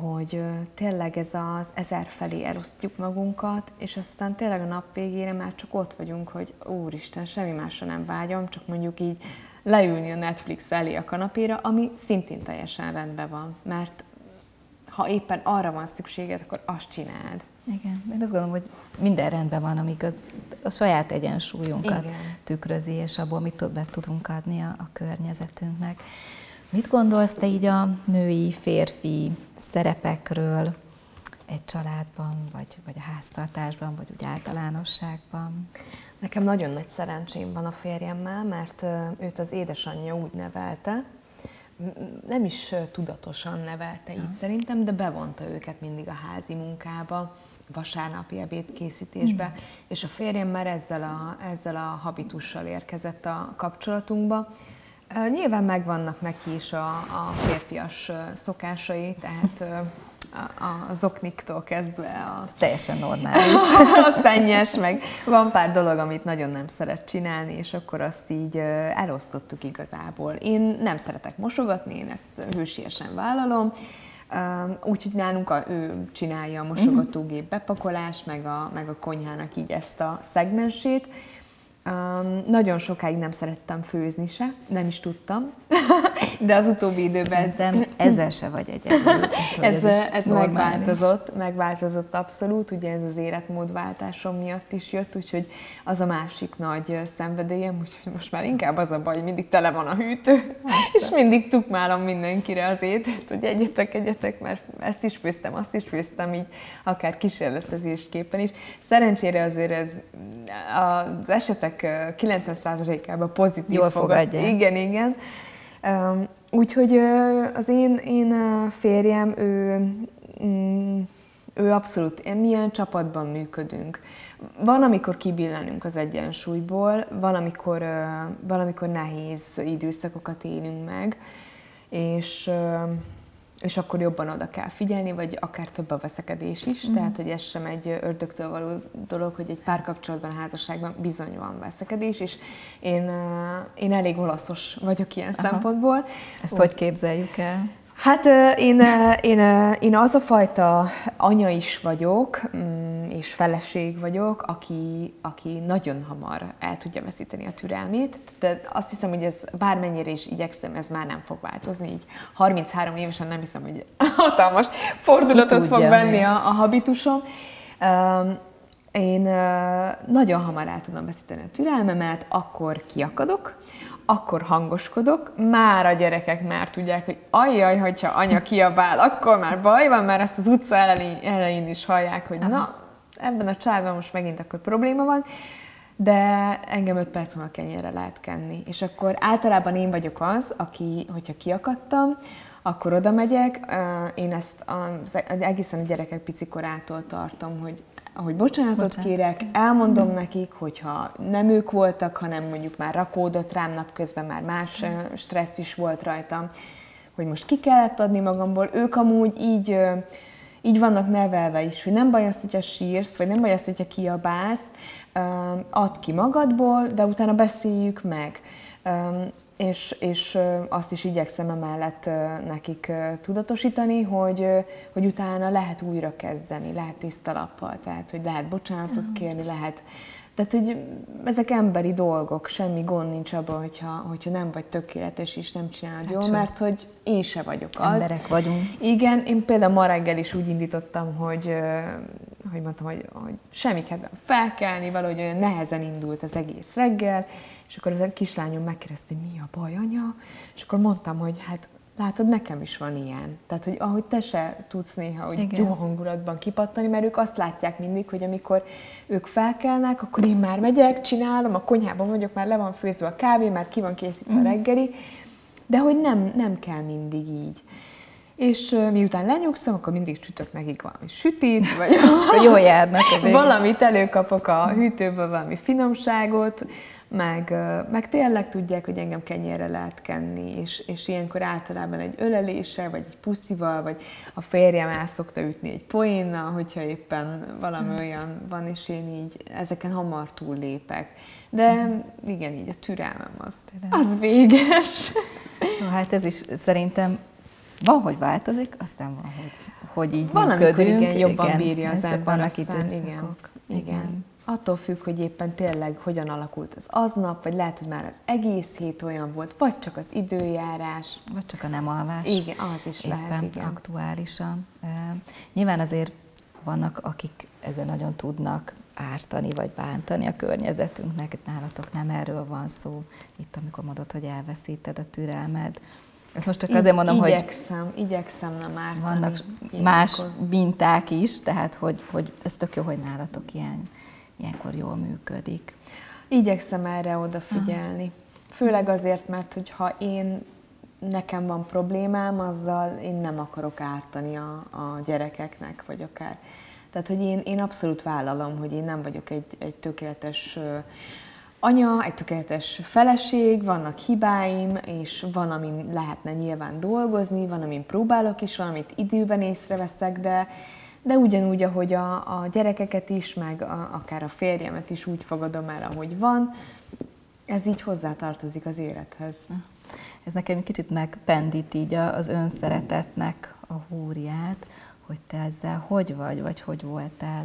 hogy tényleg ez az ezer felé elosztjuk magunkat, és aztán tényleg a nap végére már csak ott vagyunk, hogy úristen, semmi másra nem vágyom, csak mondjuk így leülni a Netflix elé a kanapéra, ami szintén teljesen rendben van, mert ha éppen arra van szükséged, akkor azt csináld. Igen, én azt gondolom, hogy minden rendben van, amíg az, a saját egyensúlyunkat Igen. tükrözi, és abból mit többet tudunk adni a, a környezetünknek. Mit gondolsz te így a női, férfi szerepekről egy családban, vagy, vagy a háztartásban, vagy úgy általánosságban? Nekem nagyon nagy szerencsém van a férjemmel, mert őt az édesanyja úgy nevelte, nem is tudatosan nevelte így szerintem, de bevonta őket mindig a házi munkába, vasárnapi ebéd készítésbe, mm. és a férjem már ezzel a, ezzel a habitussal érkezett a kapcsolatunkba. Nyilván megvannak neki is a, a férfias szokásai, tehát a, a zokniktól kezdve a... Teljesen normális. a szennyes, meg van pár dolog, amit nagyon nem szeret csinálni, és akkor azt így elosztottuk igazából. Én nem szeretek mosogatni, én ezt hősiesen vállalom, Úgyhogy nálunk a, ő csinálja a mosogatógép bepakolást, meg a, meg a konyhának így ezt a szegmensét. Um, nagyon sokáig nem szerettem főzni se, nem is tudtam, de az utóbbi időben... Szerintem ezzel se vagy egyedül. ez, ez, ez megváltozott, megváltozott abszolút, ugye ez az életmódváltásom miatt is jött, úgyhogy az a másik nagy szenvedélyem, úgyhogy most már inkább az a baj, hogy mindig tele van a hűtő, Aztán. és mindig tukmálom mindenkire az ételt, hogy egyetek, egyetek, mert ezt is főztem, azt is főztem, így akár kísérletezésképpen is. Szerencsére azért ez az esetek esetek 90%-ában pozitív Jól fogadja. Igen, igen. Úgyhogy az én, én férjem, ő, mm, ő abszolút, milyen csapatban működünk. Van, amikor kibillenünk az egyensúlyból, van, amikor, valamikor nehéz időszakokat élünk meg, és és akkor jobban oda kell figyelni, vagy akár több a veszekedés is, mm. tehát hogy ez sem egy ördögtől való dolog, hogy egy párkapcsolatban, házasságban bizony van veszekedés, és én, én elég olaszos vagyok ilyen Aha. szempontból. Ezt Úgy, hogy képzeljük el? Hát én, én, én az a fajta anya is vagyok, mm, és feleség vagyok, aki, aki nagyon hamar el tudja veszíteni a türelmét, de azt hiszem, hogy ez bármennyire is igyekszem, ez már nem fog változni. Így 33 évesen nem hiszem, hogy hatalmas fordulatot fog venni a, a habitusom. Én nagyon hamar el tudom veszíteni a türelmemet, akkor kiakadok, akkor hangoskodok, már a gyerekek már tudják, hogy ajjaj, hogyha anya kiabál, akkor már baj van, mert ezt az utca elején, elején is hallják, hogy Aha. na, ebben a családban most megint akkor probléma van, de engem öt perc múlva kenyérre lehet kenni. És akkor általában én vagyok az, aki, hogyha kiakadtam, akkor oda megyek. Én ezt az, egészen a gyerekek picikorától tartom, hogy ahogy bocsánatot Bocsánat. kérek, elmondom mm. nekik, hogyha nem ők voltak, hanem mondjuk már rakódott rám napközben, már más mm. stressz is volt rajtam, hogy most ki kellett adni magamból. Ők amúgy így, így vannak nevelve is, hogy nem baj az, hogyha sírsz, vagy nem baj az, hogyha kiabálsz, add ki magadból, de utána beszéljük meg. És, és azt is igyekszem emellett nekik tudatosítani, hogy, hogy utána lehet újra kezdeni, lehet tiszta lappal, tehát hogy lehet bocsánatot kérni, lehet tehát, hogy ezek emberi dolgok, semmi gond nincs abban, hogyha, hogyha nem vagy tökéletes és nem csinálod hát jól, sem. mert hogy én se vagyok az. Emberek vagyunk. Igen, én például ma reggel is úgy indítottam, hogy, hogy mondtam, hogy, hogy semmi kedvem felkelni, valahogy olyan nehezen indult az egész reggel, és akkor az a kislányom megkérdezte, mi a baj, anya? És akkor mondtam, hogy hát látod, nekem is van ilyen. Tehát, hogy ahogy te se tudsz néha hogy Igen. jó hangulatban kipattani, mert ők azt látják mindig, hogy amikor ők felkelnek, akkor én már megyek, csinálom, a konyhában vagyok, már le van főzve a kávé, már ki van készítve a reggeli, de hogy nem, nem kell mindig így. És miután lenyugszom, akkor mindig sütök nekik valami sütit, vagy jó járnak. Valamit előkapok a hűtőből, valami finomságot, meg, meg tényleg tudják, hogy engem kenyérre lehet kenni, és, és ilyenkor általában egy öleléssel, vagy egy puszival, vagy a férjem el szokta ütni egy poénnal, hogyha éppen valami mm. olyan van, és én így ezeken hamar túllépek. De igen, így a türelmem az, az véges. No, hát ez is szerintem van, hogy változik, aztán van, hogy, hogy így van, működünk. igen, jobban igen, bírja az ember, aztán, igen, igen. igen. Attól függ, hogy éppen tényleg hogyan alakult az aznap, vagy lehet, hogy már az egész hét olyan volt, vagy csak az időjárás. Vagy csak a nem alvás. Igen, az is éppen lehet, igen. aktuálisan. Nyilván azért vannak, akik ezzel nagyon tudnak ártani vagy bántani a környezetünknek. Nálatok nem erről van szó. Itt, amikor mondod, hogy elveszíted a türelmed, Ezt most csak azért mondom, igyekszem, hogy igyekszem nem ártani. Vannak más minták is, tehát hogy, hogy ez tök jó, hogy nálatok ilyen, ilyenkor jól működik. Igyekszem erre odafigyelni. Aha. Főleg azért, mert hogyha én nekem van problémám, azzal én nem akarok ártani a, a gyerekeknek, vagy akár. Tehát, hogy én, én abszolút vállalom, hogy én nem vagyok egy, egy tökéletes anya, egy tökéletes feleség, vannak hibáim, és van, amin lehetne nyilván dolgozni, van, amin próbálok is, van, amit időben észreveszek, de, de ugyanúgy, ahogy a, a gyerekeket is, meg a, akár a férjemet is úgy fogadom el, ahogy van, ez így hozzátartozik az élethez. Ez nekem egy kicsit megpendít így az önszeretetnek a húrját, hogy te ezzel hogy vagy, vagy hogy voltál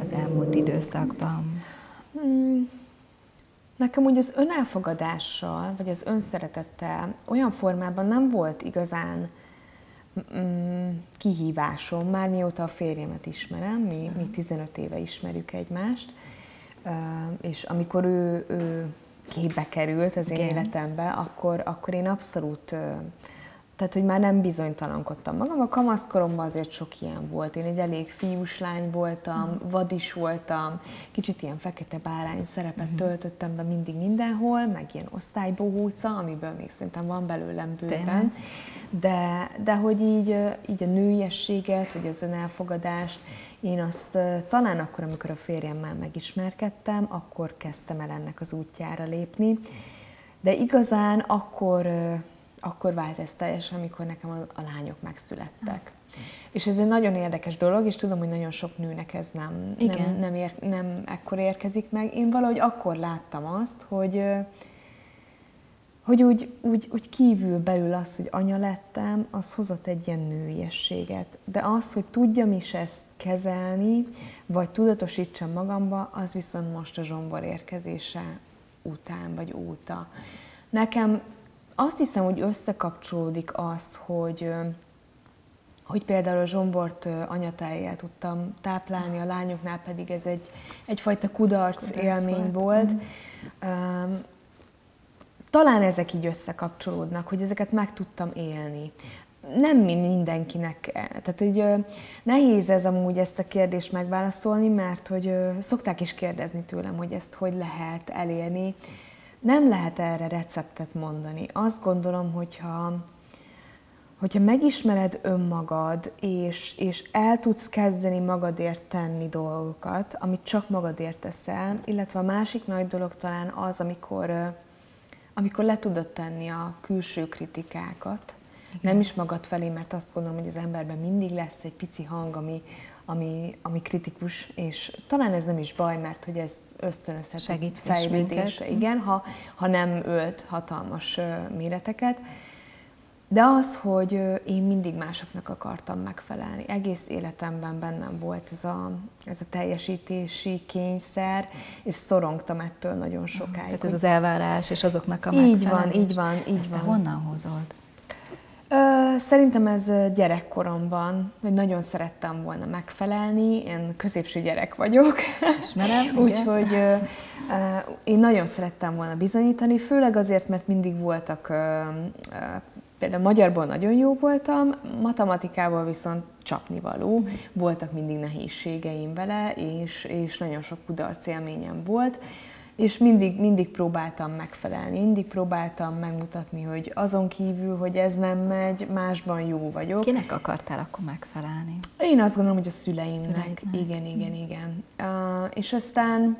az elmúlt időszakban? Hmm. Nekem úgy az önelfogadással, vagy az önszeretettel olyan formában nem volt igazán kihívásom, már mióta a férjemet ismerem, mi, mi 15 éve ismerjük egymást, és amikor ő, ő képbe került az én Igen. életembe, akkor, akkor én abszolút tehát, hogy már nem bizonytalankodtam magam. A kamaszkoromban azért sok ilyen volt. Én egy elég fiús lány voltam, mm. vadis voltam, kicsit ilyen fekete bárány szerepet mm. töltöttem be mindig mindenhol, meg ilyen osztálybohóca, amiből még szerintem van belőlem bőven. De, de hogy így, így a nőiességet, vagy az önelfogadást, én azt talán akkor, amikor a férjemmel megismerkedtem, akkor kezdtem el ennek az útjára lépni. De igazán akkor akkor vált ez teljesen, amikor nekem a, a lányok megszülettek. És ez egy nagyon érdekes dolog, és tudom, hogy nagyon sok nőnek ez nem, Igen. nem, nem, ér, nem ekkor érkezik meg. Én valahogy akkor láttam azt, hogy, hogy úgy, úgy, úgy kívül belül az, hogy anya lettem, az hozott egy ilyen nőiességet. De az, hogy tudjam is ezt kezelni, vagy tudatosítsam magamba, az viszont most a zsombor érkezése után, vagy óta. Nekem azt hiszem, hogy összekapcsolódik az, hogy hogy például a zsombort anyatájjel tudtam táplálni, a lányoknál pedig ez egy, egyfajta kudarc, kudarc élmény volt. volt. Mm. Talán ezek így összekapcsolódnak, hogy ezeket meg tudtam élni. Nem mindenkinek, e, tehát hogy nehéz ez amúgy ezt a kérdést megválaszolni, mert hogy szokták is kérdezni tőlem, hogy ezt hogy lehet elérni nem lehet erre receptet mondani. Azt gondolom, hogyha, hogyha megismered önmagad, és, és el tudsz kezdeni magadért tenni dolgokat, amit csak magadért teszel, illetve a másik nagy dolog talán az, amikor, amikor le tudod tenni a külső kritikákat, Igen. nem is magad felé, mert azt gondolom, hogy az emberben mindig lesz egy pici hang, ami, ami, ami kritikus, és talán ez nem is baj, mert hogy ez ösztönözhet Segít fejlődésre, igen, ha, ha nem ölt hatalmas méreteket. De az, hogy én mindig másoknak akartam megfelelni. Egész életemben bennem volt ez a, ez a teljesítési kényszer, és szorongtam ettől nagyon sokáig. Tehát ez az elvárás, és azoknak a megfelelés. Így van, így van, így Ezt van. te honnan hozod? Szerintem ez gyerekkoromban, hogy nagyon szerettem volna megfelelni. Én középső gyerek vagyok. Ismerem. Úgyhogy én nagyon szerettem volna bizonyítani, főleg azért, mert mindig voltak, például magyarból nagyon jó voltam, matematikával viszont csapnivaló, voltak mindig nehézségeim vele, és, és nagyon sok kudarc élményem volt és mindig, mindig próbáltam megfelelni, mindig próbáltam megmutatni, hogy azon kívül, hogy ez nem megy, másban jó vagyok. Kinek akartál akkor megfelelni? Én azt gondolom, hogy a szüleimnek. szüleimnek. Igen, igen, igen. Uh, és aztán,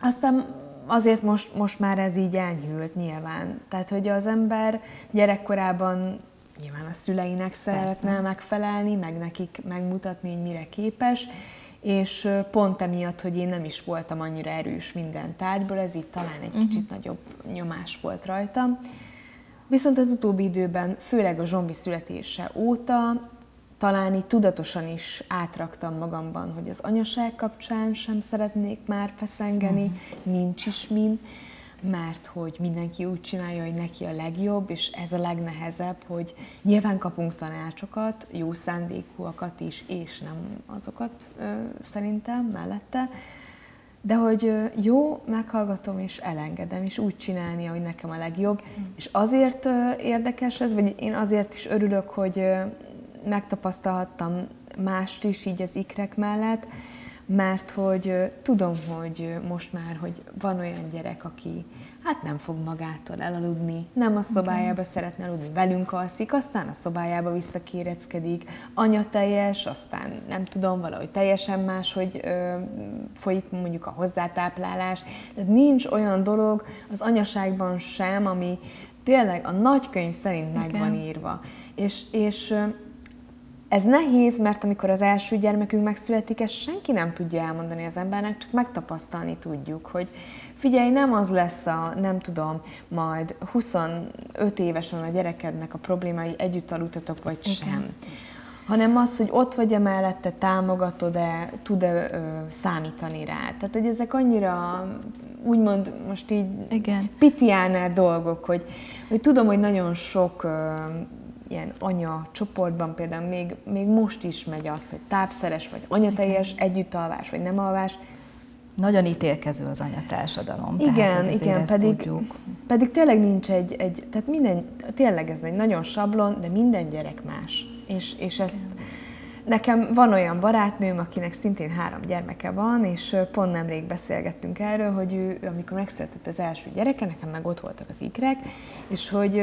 aztán azért most, most már ez így enyhült nyilván. Tehát, hogy az ember gyerekkorában nyilván a szüleinek szeretne Persze. megfelelni, meg nekik megmutatni, hogy mire képes, és pont emiatt, hogy én nem is voltam annyira erős minden tárgyból, ez itt talán egy uh-huh. kicsit nagyobb nyomás volt rajtam. Viszont az utóbbi időben, főleg a zsombi születése óta, talán így tudatosan is átraktam magamban, hogy az anyaság kapcsán sem szeretnék már feszengeni, uh-huh. nincs is min, mert hogy mindenki úgy csinálja, hogy neki a legjobb, és ez a legnehezebb, hogy nyilván kapunk tanácsokat, jó szándékúakat is, és nem azokat ö, szerintem mellette, de hogy jó, meghallgatom és elengedem, és úgy csinálni, hogy nekem a legjobb. Mm. És azért érdekes ez, vagy én azért is örülök, hogy megtapasztalhattam mást is így az ikrek mellett, mert hogy tudom, hogy most már, hogy van olyan gyerek, aki hát nem fog magától elaludni, nem a szobájába szeretne aludni, velünk alszik, aztán a szobájába visszakéreckedik, anya teljes, aztán nem tudom, valahogy teljesen más, hogy ö, folyik mondjuk a hozzátáplálás. Tehát nincs olyan dolog az anyaságban sem, ami tényleg a nagykönyv szerint meg van írva. És, és ez nehéz, mert amikor az első gyermekünk megszületik, ezt senki nem tudja elmondani az embernek, csak megtapasztalni tudjuk, hogy figyelj, nem az lesz a, nem tudom, majd 25 évesen a gyerekednek a problémái, együtt aludtatok, vagy Igen. sem. Hanem az, hogy ott vagy-e mellette, támogatod-e, tud-e ö, számítani rá. Tehát, hogy ezek annyira, úgymond most így Igen. pitiáner dolgok, hogy, hogy tudom, hogy nagyon sok ö, ilyen anya csoportban például még, még most is megy az, hogy tápszeres, vagy anyateljes együttalvás, vagy nem alvás. Nagyon ítélkező az anyatársadalom. Igen, tehát, igen, pedig, tudjuk. pedig tényleg nincs egy, egy, tehát minden, tényleg ez egy nagyon sablon, de minden gyerek más. És, és ezt, igen. Nekem van olyan barátnőm, akinek szintén három gyermeke van, és pont nemrég beszélgettünk erről, hogy ő, amikor megszületett az első gyereke, nekem meg ott voltak az ikrek, és hogy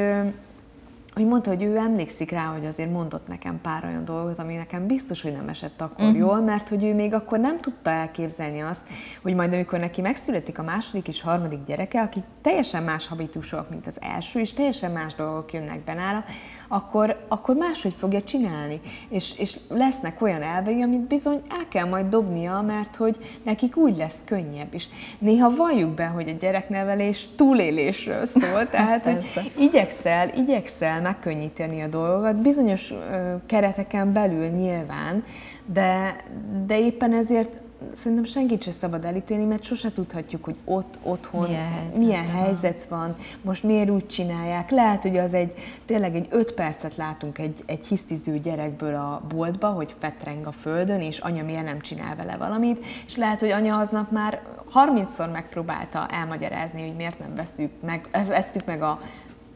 hogy mondta, hogy ő emlékszik rá, hogy azért mondott nekem pár olyan dolgot, ami nekem biztos, hogy nem esett akkor uh-huh. jól, mert hogy ő még akkor nem tudta elképzelni azt, hogy majd amikor neki megszületik a második és harmadik gyereke, akik teljesen más habitusok, mint az első, és teljesen más dolgok jönnek be nála, akkor, akkor máshogy fogja csinálni. És, és lesznek olyan elvei, amit bizony el kell majd dobnia, mert hogy nekik úgy lesz könnyebb is. Néha valljuk be, hogy a gyereknevelés túlélésről szól, tehát hogy igyekszel, igyekszel megkönnyíteni a dolgokat, bizonyos ö, kereteken belül nyilván, de, de éppen ezért szerintem senkit sem szabad elítélni, mert sose tudhatjuk, hogy ott, otthon milyen helyzet, milyen van. helyzet van, most miért úgy csinálják. Lehet, hogy az egy, tényleg egy öt percet látunk egy, egy hisztiző gyerekből a boltba, hogy fetreng a földön, és anya miért nem csinál vele valamit, és lehet, hogy anya aznap már 30-szor megpróbálta elmagyarázni, hogy miért nem veszük meg, veszük meg a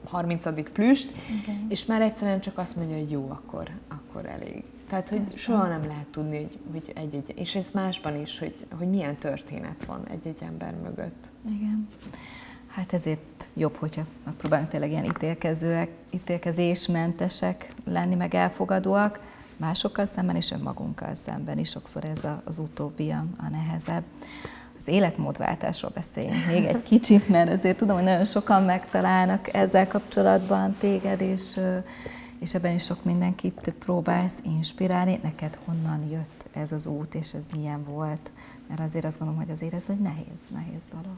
30. plüst, okay. és már egyszerűen csak azt mondja, hogy jó, akkor, akkor elég. Tehát, hogy Persze. soha nem lehet tudni, hogy, hogy egy-egy, és ez másban is, hogy, hogy milyen történet van egy-egy ember mögött. Igen. Hát ezért jobb, hogyha megpróbálunk tényleg ilyen ítélkezőek, ítélkezésmentesek lenni, meg elfogadóak, másokkal szemben és önmagunkkal szemben is. Sokszor ez a, az utóbbi a, a nehezebb. Az életmódváltásról beszéljünk még egy kicsit, mert azért tudom, hogy nagyon sokan megtalálnak ezzel kapcsolatban téged, és és ebben is sok mindenkit próbálsz inspirálni. Neked honnan jött ez az út, és ez milyen volt? Mert azért azt gondolom, hogy azért ez egy nehéz, nehéz dolog.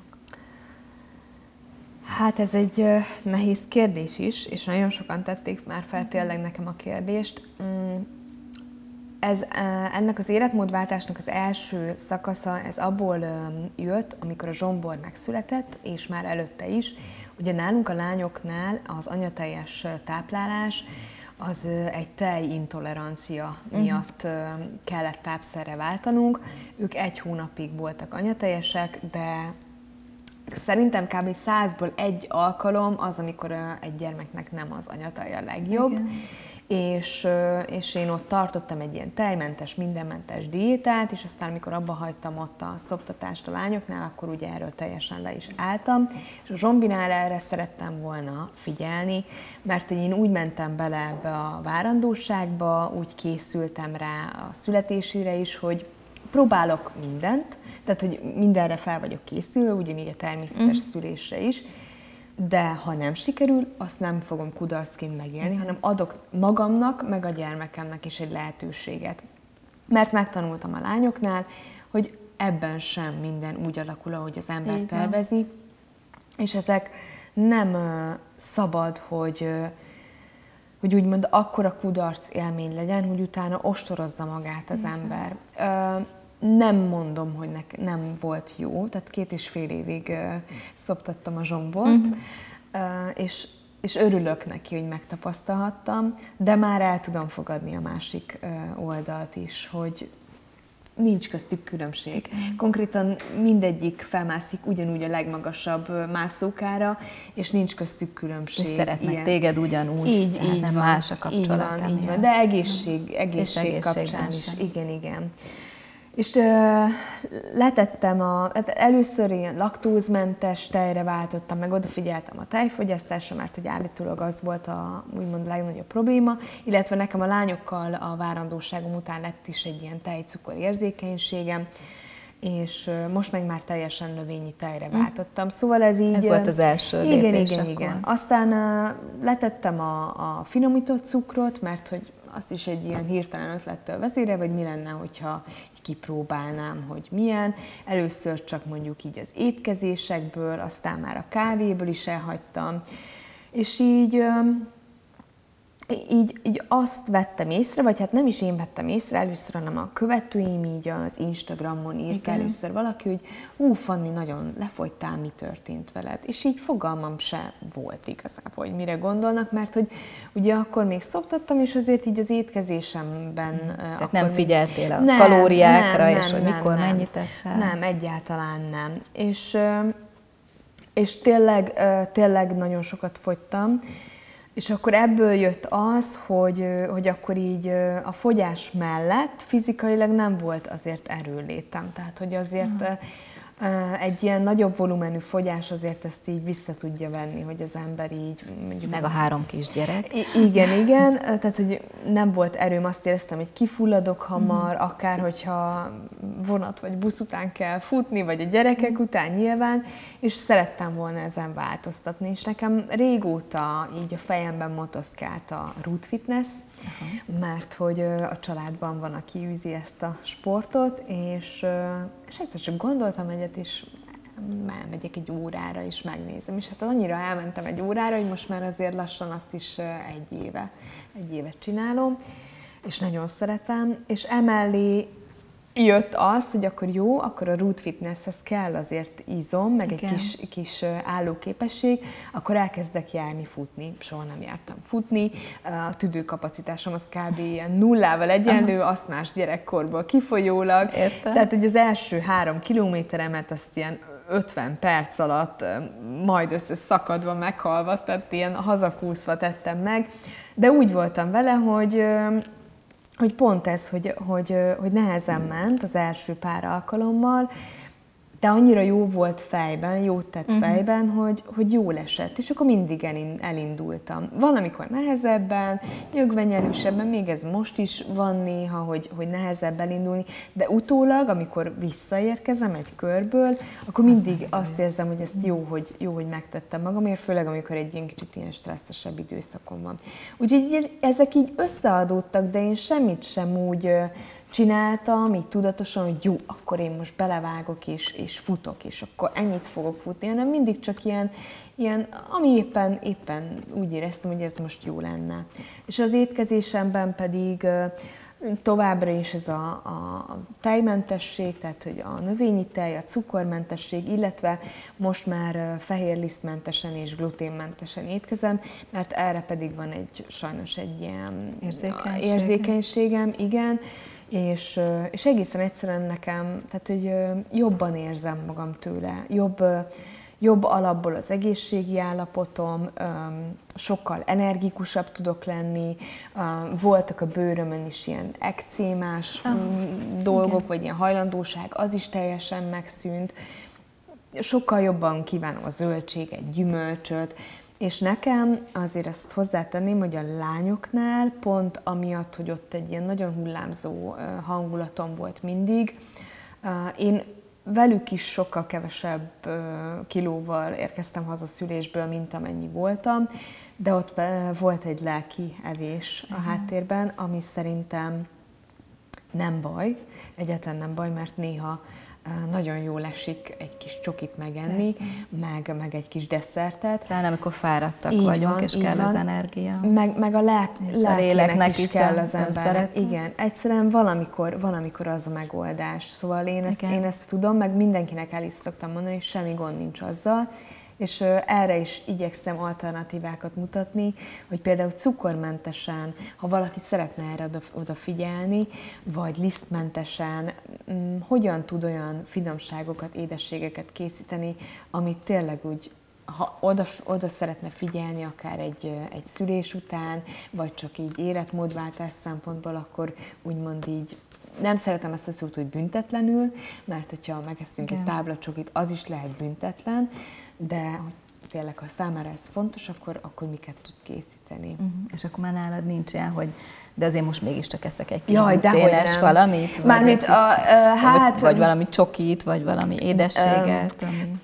Hát ez egy nehéz kérdés is, és nagyon sokan tették már fel tényleg nekem a kérdést. Mm, ez, ennek az életmódváltásnak az első szakasza, ez abból jött, amikor a zsombor megszületett, és már előtte is. Ugye nálunk a lányoknál az anyateljes táplálás az egy tejintolerancia uh-huh. miatt kellett tápszerre váltanunk. Ők egy hónapig voltak anyateljesek, de szerintem kb. százból egy alkalom az, amikor egy gyermeknek nem az anyataja a legjobb. Igen és, és én ott tartottam egy ilyen tejmentes, mindenmentes diétát, és aztán amikor abba hagytam ott a szoptatást a lányoknál, akkor ugye erről teljesen le is álltam, és a zsombinál erre szerettem volna figyelni, mert én úgy mentem bele ebbe a várandóságba, úgy készültem rá a születésére is, hogy próbálok mindent, tehát hogy mindenre fel vagyok készülve, ugyanígy a természetes mm. szülésre is, de ha nem sikerül, azt nem fogom kudarcként megélni, hanem adok magamnak, meg a gyermekemnek is egy lehetőséget. Mert megtanultam a lányoknál, hogy ebben sem minden úgy alakul, ahogy az ember Igen. tervezi, és ezek nem szabad, hogy hogy úgymond akkora kudarc élmény legyen, hogy utána ostorozza magát az Igen. ember nem mondom, hogy nek, nem volt jó, tehát két és fél évig uh, szoptattam a zsombort, uh-huh. uh, és, és örülök neki, hogy megtapasztalhattam, de már el tudom fogadni a másik uh, oldalt is, hogy, nincs köztük különbség. Konkrétan mindegyik felmászik ugyanúgy a legmagasabb mászókára, és nincs köztük különbség. És szeretnek ilyen. téged ugyanúgy, így, tehát így nem van, más a kapcsolat. Így van, így van, de egészség, egészség, egészség kapcsán is. Igen, igen. És ö, letettem a, hát először ilyen laktózmentes tejre váltottam, meg odafigyeltem a tejfogyasztásra, mert hogy állítólag az volt a úgymond legnagyobb probléma, illetve nekem a lányokkal a várandóságom után lett is egy ilyen tejcukor érzékenységem, és most meg már teljesen növényi tejre hm. váltottam. Szóval ez így... Ez volt az első Igen, igen, akkor. igen. Aztán letettem a, a finomított cukrot, mert hogy azt is egy ilyen hirtelen ötlettől vezére, vagy mi lenne, hogyha kipróbálnám, hogy milyen. Először csak mondjuk így az étkezésekből, aztán már a kávéből is elhagytam, és így így, így azt vettem észre, vagy hát nem is én vettem észre először, hanem a követőim így az Instagramon írt Igen. először valaki, hogy hú, Fanni, nagyon lefogytál, mi történt veled. És így fogalmam se volt igazából, hogy mire gondolnak, mert hogy ugye akkor még szoptattam, és azért így az étkezésemben... Hmm. Tehát nem figyeltél a nem, kalóriákra, nem, és nem, hogy mikor nem, mennyit teszel? Nem, egyáltalán nem. És, és tényleg, tényleg nagyon sokat fogytam, és akkor ebből jött az, hogy, hogy akkor így a fogyás mellett fizikailag nem volt azért erőlétem. Tehát, hogy azért uh-huh egy ilyen nagyobb volumenű fogyás azért ezt így vissza tudja venni, hogy az ember így... Mondjuk Meg a három kisgyerek. Igen, igen, tehát hogy nem volt erőm, azt éreztem, hogy kifulladok hamar, mm. akár hogyha vonat vagy busz után kell futni, vagy a gyerekek mm. után nyilván, és szerettem volna ezen változtatni, és nekem régóta így a fejemben motoszkált a root fitness, Aha. mert hogy a családban van, aki űzi ezt a sportot, és, és egyszer csak gondoltam egyet, és megyek egy órára, és megnézem. És hát annyira elmentem egy órára, hogy most már azért lassan azt is egy éve, egy évet csinálom, és nagyon szeretem, és emellé jött az, hogy akkor jó, akkor a root fitnesshez kell azért izom, meg Igen. egy kis, kis állóképesség, akkor elkezdek járni futni. Soha nem jártam futni, a tüdőkapacitásom az kb. ilyen nullával egyenlő, Aha. azt más gyerekkorból kifolyólag. Érte. Tehát, hogy az első három kilométeremet azt ilyen 50 perc alatt majd össze szakadva, meghalva, tehát ilyen hazakúszva tettem meg, de úgy voltam vele, hogy hogy pont ez, hogy, hogy, hogy nehezen ment az első pár alkalommal, de annyira jó volt fejben, jót tett uh-huh. fejben, hogy, hogy jól esett, és akkor mindig elindultam. Van, amikor nehezebben, nyögvenyelősebben, még ez most is van néha, hogy, hogy nehezebb elindulni, de utólag, amikor visszaérkezem egy körből, akkor mindig az azt érzem, hogy ezt jó, hogy, jó, hogy megtettem magamért, főleg amikor egy ilyen kicsit ilyen stresszesebb időszakom van. Úgyhogy ezek így összeadódtak, de én semmit sem úgy csináltam, így tudatosan, hogy jó, akkor én most belevágok és, és futok, és akkor ennyit fogok futni, hanem mindig csak ilyen, ilyen ami éppen, éppen úgy éreztem, hogy ez most jó lenne. És az étkezésemben pedig továbbra is ez a, a tejmentesség, tehát hogy a növényi tej, a cukormentesség, illetve most már fehérlisztmentesen és gluténmentesen étkezem, mert erre pedig van egy sajnos egy ilyen Érzékenység. érzékenységem, igen, és, és egészen egyszerűen nekem, tehát hogy jobban érzem magam tőle, jobb, jobb alapból az egészségi állapotom, sokkal energikusabb tudok lenni, voltak a bőrömön is ilyen ekcémás ah, dolgok, igen. vagy ilyen hajlandóság, az is teljesen megszűnt. Sokkal jobban kívánom a zöldséget, gyümölcsöt, és nekem azért ezt hozzátenném, hogy a lányoknál pont amiatt, hogy ott egy ilyen nagyon hullámzó hangulatom volt mindig, én velük is sokkal kevesebb kilóval érkeztem haza szülésből, mint amennyi voltam, de ott volt egy lelki evés a háttérben, ami szerintem nem baj, egyáltalán nem baj, mert néha nagyon jól esik egy kis csokit megenni, meg, meg egy kis desszertet. Talán amikor fáradtak így vagyunk, van, és kell van. az energia. Meg, meg a, lelk, léleknek is, is kell az ember. Igen, egyszerűen valamikor, valamikor az a megoldás. Szóval én ezt, én ezt tudom, meg mindenkinek el is szoktam mondani, hogy semmi gond nincs azzal, és erre is igyekszem alternatívákat mutatni, hogy például cukormentesen, ha valaki szeretne erre odafigyelni, vagy lisztmentesen, mm, hogyan tud olyan finomságokat, édességeket készíteni, amit tényleg úgy ha oda, oda szeretne figyelni, akár egy, egy szülés után, vagy csak így életmódváltás szempontból, akkor úgymond így nem szeretem ezt a szót, hogy büntetlenül, mert hogyha megeszünk egy táblacsokit, az is lehet büntetlen, de hogy tényleg, ha számára ez fontos, akkor, akkor miket tud készíteni. Uh-huh. És akkor már nálad nincs ilyen, hogy de azért most mégiscsak eszek egy kis Jaj, gluténes valamit? Vagy Mármint a, a, hát, vagy, vagy valami csokit, vagy valami édességet? Um, ami...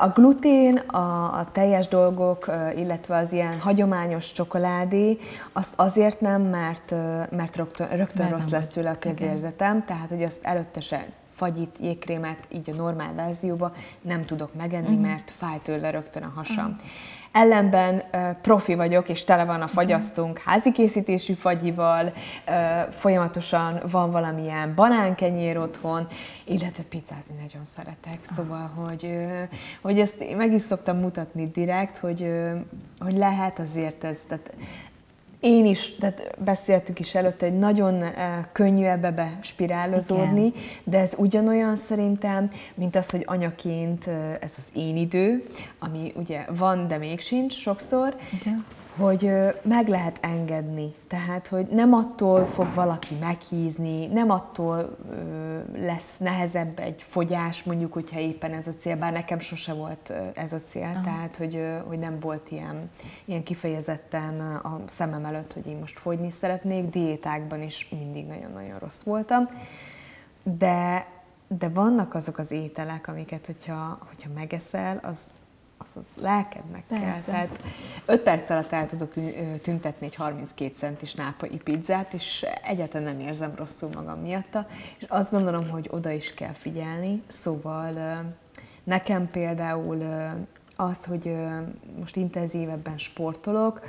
A glutén, a, a teljes dolgok, illetve az ilyen hagyományos csokoládé, azt azért nem, mert, mert rögtön, rögtön mert rossz lesz tőle a kezérzetem, tehát hogy azt előtte se fagyit, jégkrémet, így a normál verzióba nem tudok megenni, uh-huh. mert fáj tőle rögtön a hasam. Uh-huh. Ellenben profi vagyok, és tele van a fagyasztunk házi készítésű fagyival, folyamatosan van valamilyen banánkenyér otthon, illetve pizzázni nagyon szeretek. Szóval, hogy, hogy ezt meg is szoktam mutatni direkt, hogy, hogy lehet azért ez, tehát én is, tehát beszéltük is előtte, hogy nagyon eh, könnyű ebbe bespirálozódni, Igen. de ez ugyanolyan szerintem, mint az, hogy anyaként eh, ez az én idő, ami ugye van, de még sincs sokszor, Igen hogy meg lehet engedni. Tehát, hogy nem attól fog valaki meghízni, nem attól lesz nehezebb egy fogyás, mondjuk, hogyha éppen ez a cél, bár nekem sose volt ez a cél, Aha. tehát, hogy, hogy nem volt ilyen, ilyen kifejezetten a szemem előtt, hogy én most fogyni szeretnék, diétákban is mindig nagyon-nagyon rossz voltam, de, de vannak azok az ételek, amiket, hogyha, hogyha megeszel, az, az, az lelkednek Persze. kell. Tehát 5 perc alatt el tudok tüntetni egy 32 centis nápai pizzát, és egyáltalán nem érzem rosszul magam miatta, és azt gondolom, hogy oda is kell figyelni, szóval nekem például azt, hogy most intenzívebben sportolok,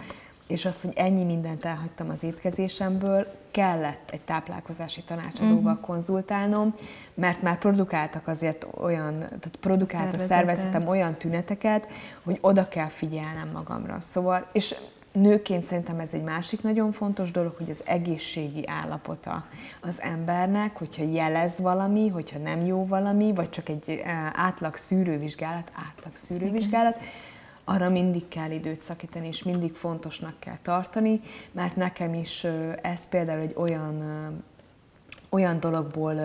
és az, hogy ennyi mindent elhagytam az étkezésemből, kellett egy táplálkozási tanácsadóval uh-huh. konzultálnom, mert már produkáltak azért olyan, tehát produkált Szervezete. a szervezetem olyan tüneteket, hogy oda kell figyelnem magamra. Szóval, és nőként szerintem ez egy másik nagyon fontos dolog, hogy az egészségi állapota az embernek, hogyha jelez valami, hogyha nem jó valami, vagy csak egy eh, átlag szűrővizsgálat, átlag szűrővizsgálat, Igen arra mindig kell időt szakítani, és mindig fontosnak kell tartani, mert nekem is ez például egy olyan olyan dologból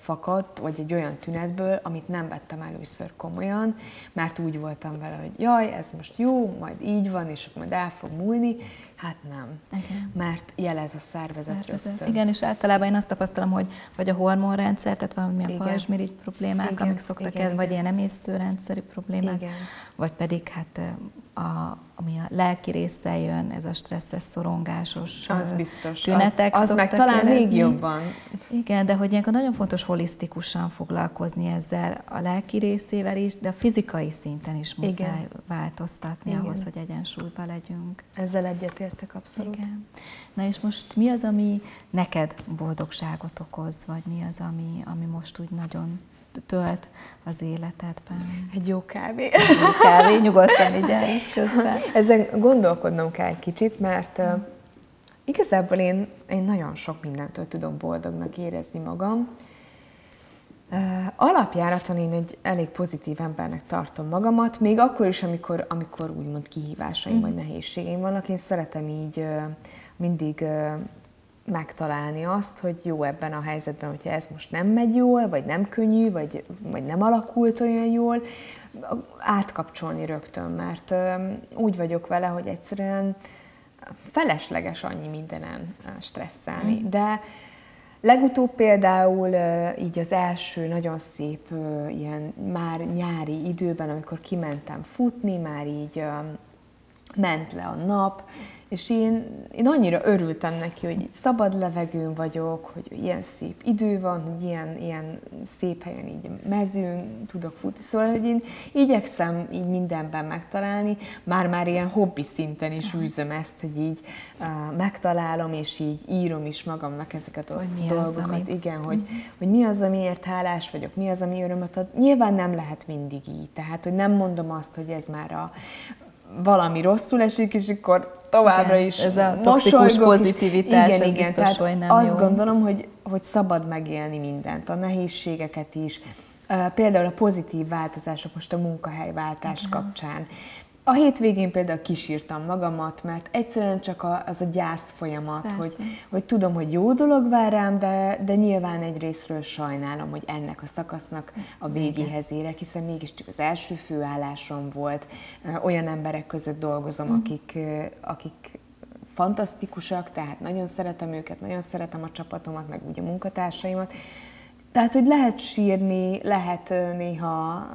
fakadt, vagy egy olyan tünetből, amit nem vettem először komolyan, mert úgy voltam vele, hogy jaj, ez most jó, majd így van, és akkor majd el fog múlni, Hát nem, Igen. mert jelez a szervezet, szervezet. Igen, és általában én azt tapasztalom, hogy vagy a hormonrendszer, tehát valamilyen pajzsmirigy problémák, Igen. amik szoktak Igen. ez, vagy ilyen emésztőrendszeri problémák, Igen. vagy pedig hát a, ami a lelki része jön, ez a stresszes, szorongásos az biztos. tünetek Az, az meg talán érezni. még jobban. Igen, de hogy ilyenkor nagyon fontos holisztikusan foglalkozni ezzel a lelki részével is, de a fizikai szinten is muszáj Igen. változtatni Igen. ahhoz, hogy egyensúlyban legyünk. Ezzel egyetértek abszolút. Igen. Na és most mi az, ami neked boldogságot okoz, vagy mi az, ami, ami most úgy nagyon tölt az életedben? Egy jó kávé. Egy jó kávé, nyugodtan így el is közben. Ezen gondolkodnom kell egy kicsit, mert uh, igazából én, én nagyon sok mindentől tudom boldognak érezni magam. Uh, alapjáraton én egy elég pozitív embernek tartom magamat, még akkor is, amikor, amikor úgymond kihívásaim mm. vagy nehézségeim vannak. Én szeretem így uh, mindig megtalálni azt, hogy jó ebben a helyzetben, hogyha ez most nem megy jól, vagy nem könnyű, vagy, vagy nem alakult olyan jól, átkapcsolni rögtön, mert úgy vagyok vele, hogy egyszerűen felesleges annyi mindenen stresszelni. Mm. De legutóbb például így az első nagyon szép ilyen már nyári időben, amikor kimentem futni, már így ment le a nap, és én, én annyira örültem neki, hogy így szabad levegőn vagyok, hogy ilyen szép idő van, hogy ilyen, ilyen szép helyen így mezőn tudok futni. Szóval, hogy én igyekszem így mindenben megtalálni, már-már ilyen hobbi szinten is űzöm ezt, hogy így uh, megtalálom, és így írom is magamnak ezeket a hogy dolgokat. Az, amit... Igen, hogy, mm. hogy mi az, amiért hálás vagyok, mi az, ami örömöt ad. Nyilván nem lehet mindig így, tehát, hogy nem mondom azt, hogy ez már a valami rosszul esik, és akkor továbbra igen, is Ez a toxikus pozitivitás, igen, ez igen, biztos, hogy nem azt jó. gondolom, hogy, hogy szabad megélni mindent, a nehézségeket is, például a pozitív változások most a munkahelyváltás igen. kapcsán. A hétvégén például kisírtam magamat, mert egyszerűen csak a, az a gyász folyamat, hogy, hogy tudom, hogy jó dolog vár rám, de, de nyilván egy részről sajnálom, hogy ennek a szakasznak a végéhez érek, hiszen mégiscsak az első főállásom volt, olyan emberek között dolgozom, mm. akik, akik fantasztikusak, tehát nagyon szeretem őket, nagyon szeretem a csapatomat, meg úgy a munkatársaimat, tehát, hogy lehet sírni, lehet néha,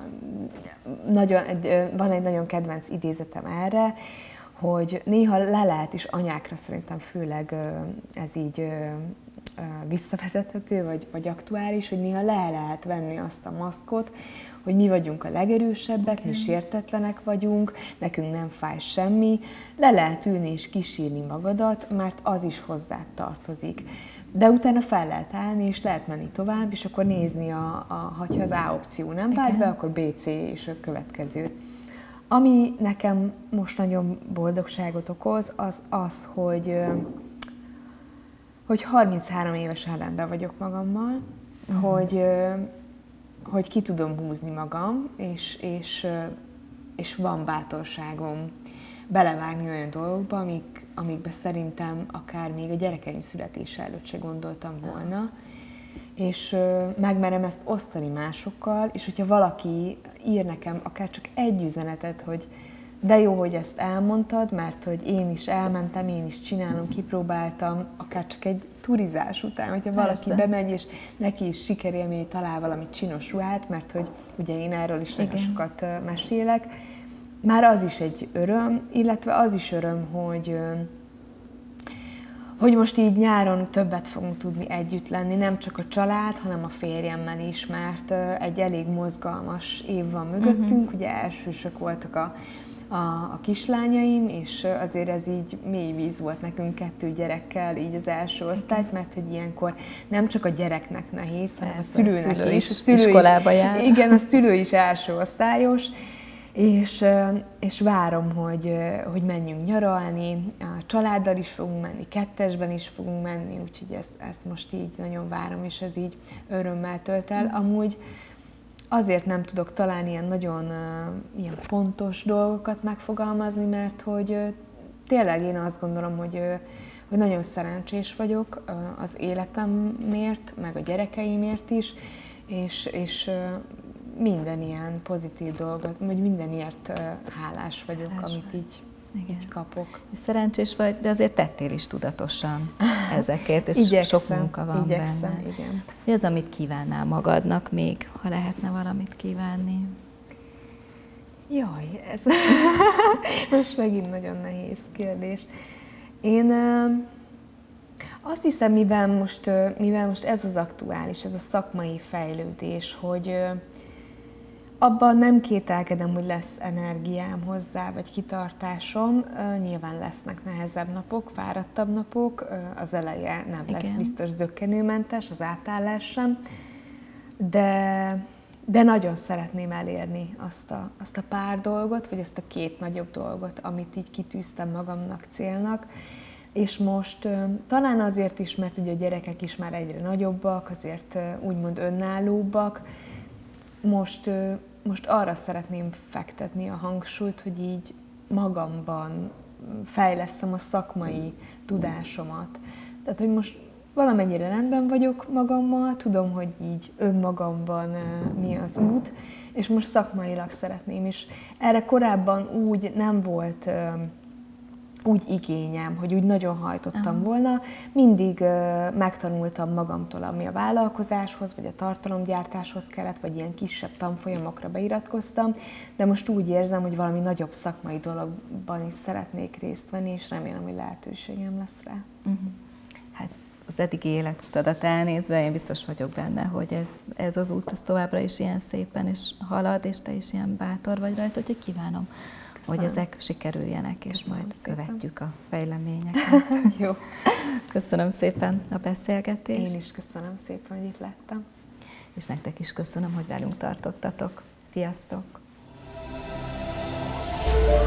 nagyon, egy, van egy nagyon kedvenc idézetem erre, hogy néha le lehet is anyákra szerintem főleg ez így visszavezethető, vagy, vagy aktuális, hogy néha le lehet venni azt a maszkot, hogy mi vagyunk a legerősebbek, mi sértetlenek vagyunk, nekünk nem fáj semmi, le lehet ülni és kísírni magadat, mert az is hozzá tartozik. De utána fel lehet állni, és lehet menni tovább, és akkor nézni, a, a, ha az A opció nem vált be, akkor B, C és a következő. Ami nekem most nagyon boldogságot okoz, az az, hogy, hogy 33 évesen rendben vagyok magammal, uh-huh. hogy, hogy ki tudom húzni magam, és, és, és van bátorságom belevágni olyan dolgokba, amik, amikbe szerintem akár még a gyerekeim születése előtt se gondoltam volna, és megmerem ezt osztani másokkal, és hogyha valaki ír nekem akár csak egy üzenetet, hogy de jó, hogy ezt elmondtad, mert hogy én is elmentem, én is csinálom, kipróbáltam, akár csak egy turizás után, hogyha valaki Persze. bemegy, és neki is sikerélmény talál valami csinos ruhát, mert hogy ugye én erről is nagyon sokat mesélek, már az is egy öröm, illetve az is öröm, hogy hogy most így nyáron többet fogunk tudni együtt lenni, nem csak a család, hanem a férjemmel is, mert egy elég mozgalmas év van mögöttünk, uh-huh. ugye elsősök voltak a, a, a kislányaim, és azért ez így mély víz volt nekünk kettő gyerekkel, így az első osztályt, mert hogy ilyenkor nem csak a gyereknek nehéz, hanem Persze, a szülőnek a szülő is. is. A szülő iskolába is, jár. Igen, a szülő is első osztályos, és, és várom, hogy, hogy menjünk nyaralni, a családdal is fogunk menni, kettesben is fogunk menni, úgyhogy ezt, ezt most így nagyon várom, és ez így örömmel tölt el. Mm. Amúgy azért nem tudok talán ilyen nagyon ilyen pontos dolgokat megfogalmazni, mert hogy tényleg én azt gondolom, hogy, hogy nagyon szerencsés vagyok az életemért, meg a gyerekeimért is, és, és minden ilyen pozitív dolgot, vagy mindenért hálás vagyok, hálás amit vagy. így igen. Így kapok. Szerencsés vagy, de azért tettél is tudatosan ezekért, és igyekszem, sok munka van igyekszem, benne. Igen. Mi az, amit kívánnál magadnak még, ha lehetne valamit kívánni? Jaj, ez most megint nagyon nehéz kérdés. Én azt hiszem, mivel most, mivel most ez az aktuális, ez a szakmai fejlődés, hogy abban nem kételkedem, hogy lesz energiám hozzá, vagy kitartásom. Nyilván lesznek nehezebb napok, fáradtabb napok, az eleje nem Igen. lesz biztos zöggenőmentes, az átállás sem, de, de nagyon szeretném elérni azt a, azt a pár dolgot, vagy azt a két nagyobb dolgot, amit így kitűztem magamnak célnak. És most talán azért is, mert ugye a gyerekek is már egyre nagyobbak, azért úgymond önállóbbak, most most arra szeretném fektetni a hangsúlyt, hogy így magamban fejleszem a szakmai tudásomat. Tehát, hogy most valamennyire rendben vagyok magammal, tudom, hogy így önmagamban mi az út, és most szakmailag szeretném is. Erre korábban úgy nem volt úgy igényem, hogy úgy nagyon hajtottam Aha. volna. Mindig uh, megtanultam magamtól, ami a vállalkozáshoz, vagy a tartalomgyártáshoz kellett, vagy ilyen kisebb tanfolyamokra beiratkoztam, de most úgy érzem, hogy valami nagyobb szakmai dologban is szeretnék részt venni, és remélem, hogy lehetőségem lesz rá. Uh-huh. Hát az eddigi életutadat elnézve, én biztos vagyok benne, hogy ez, ez az út az továbbra is ilyen szépen és halad, és te is ilyen bátor vagy rajta, úgyhogy kívánom Köszönöm. hogy ezek sikerüljenek, és Köszönöm majd szépen. követjük a fejleményeket. Jó. Köszönöm szépen a beszélgetést. Én is köszönöm szépen, hogy itt lettem. És nektek is köszönöm, hogy velünk tartottatok. Sziasztok! thank you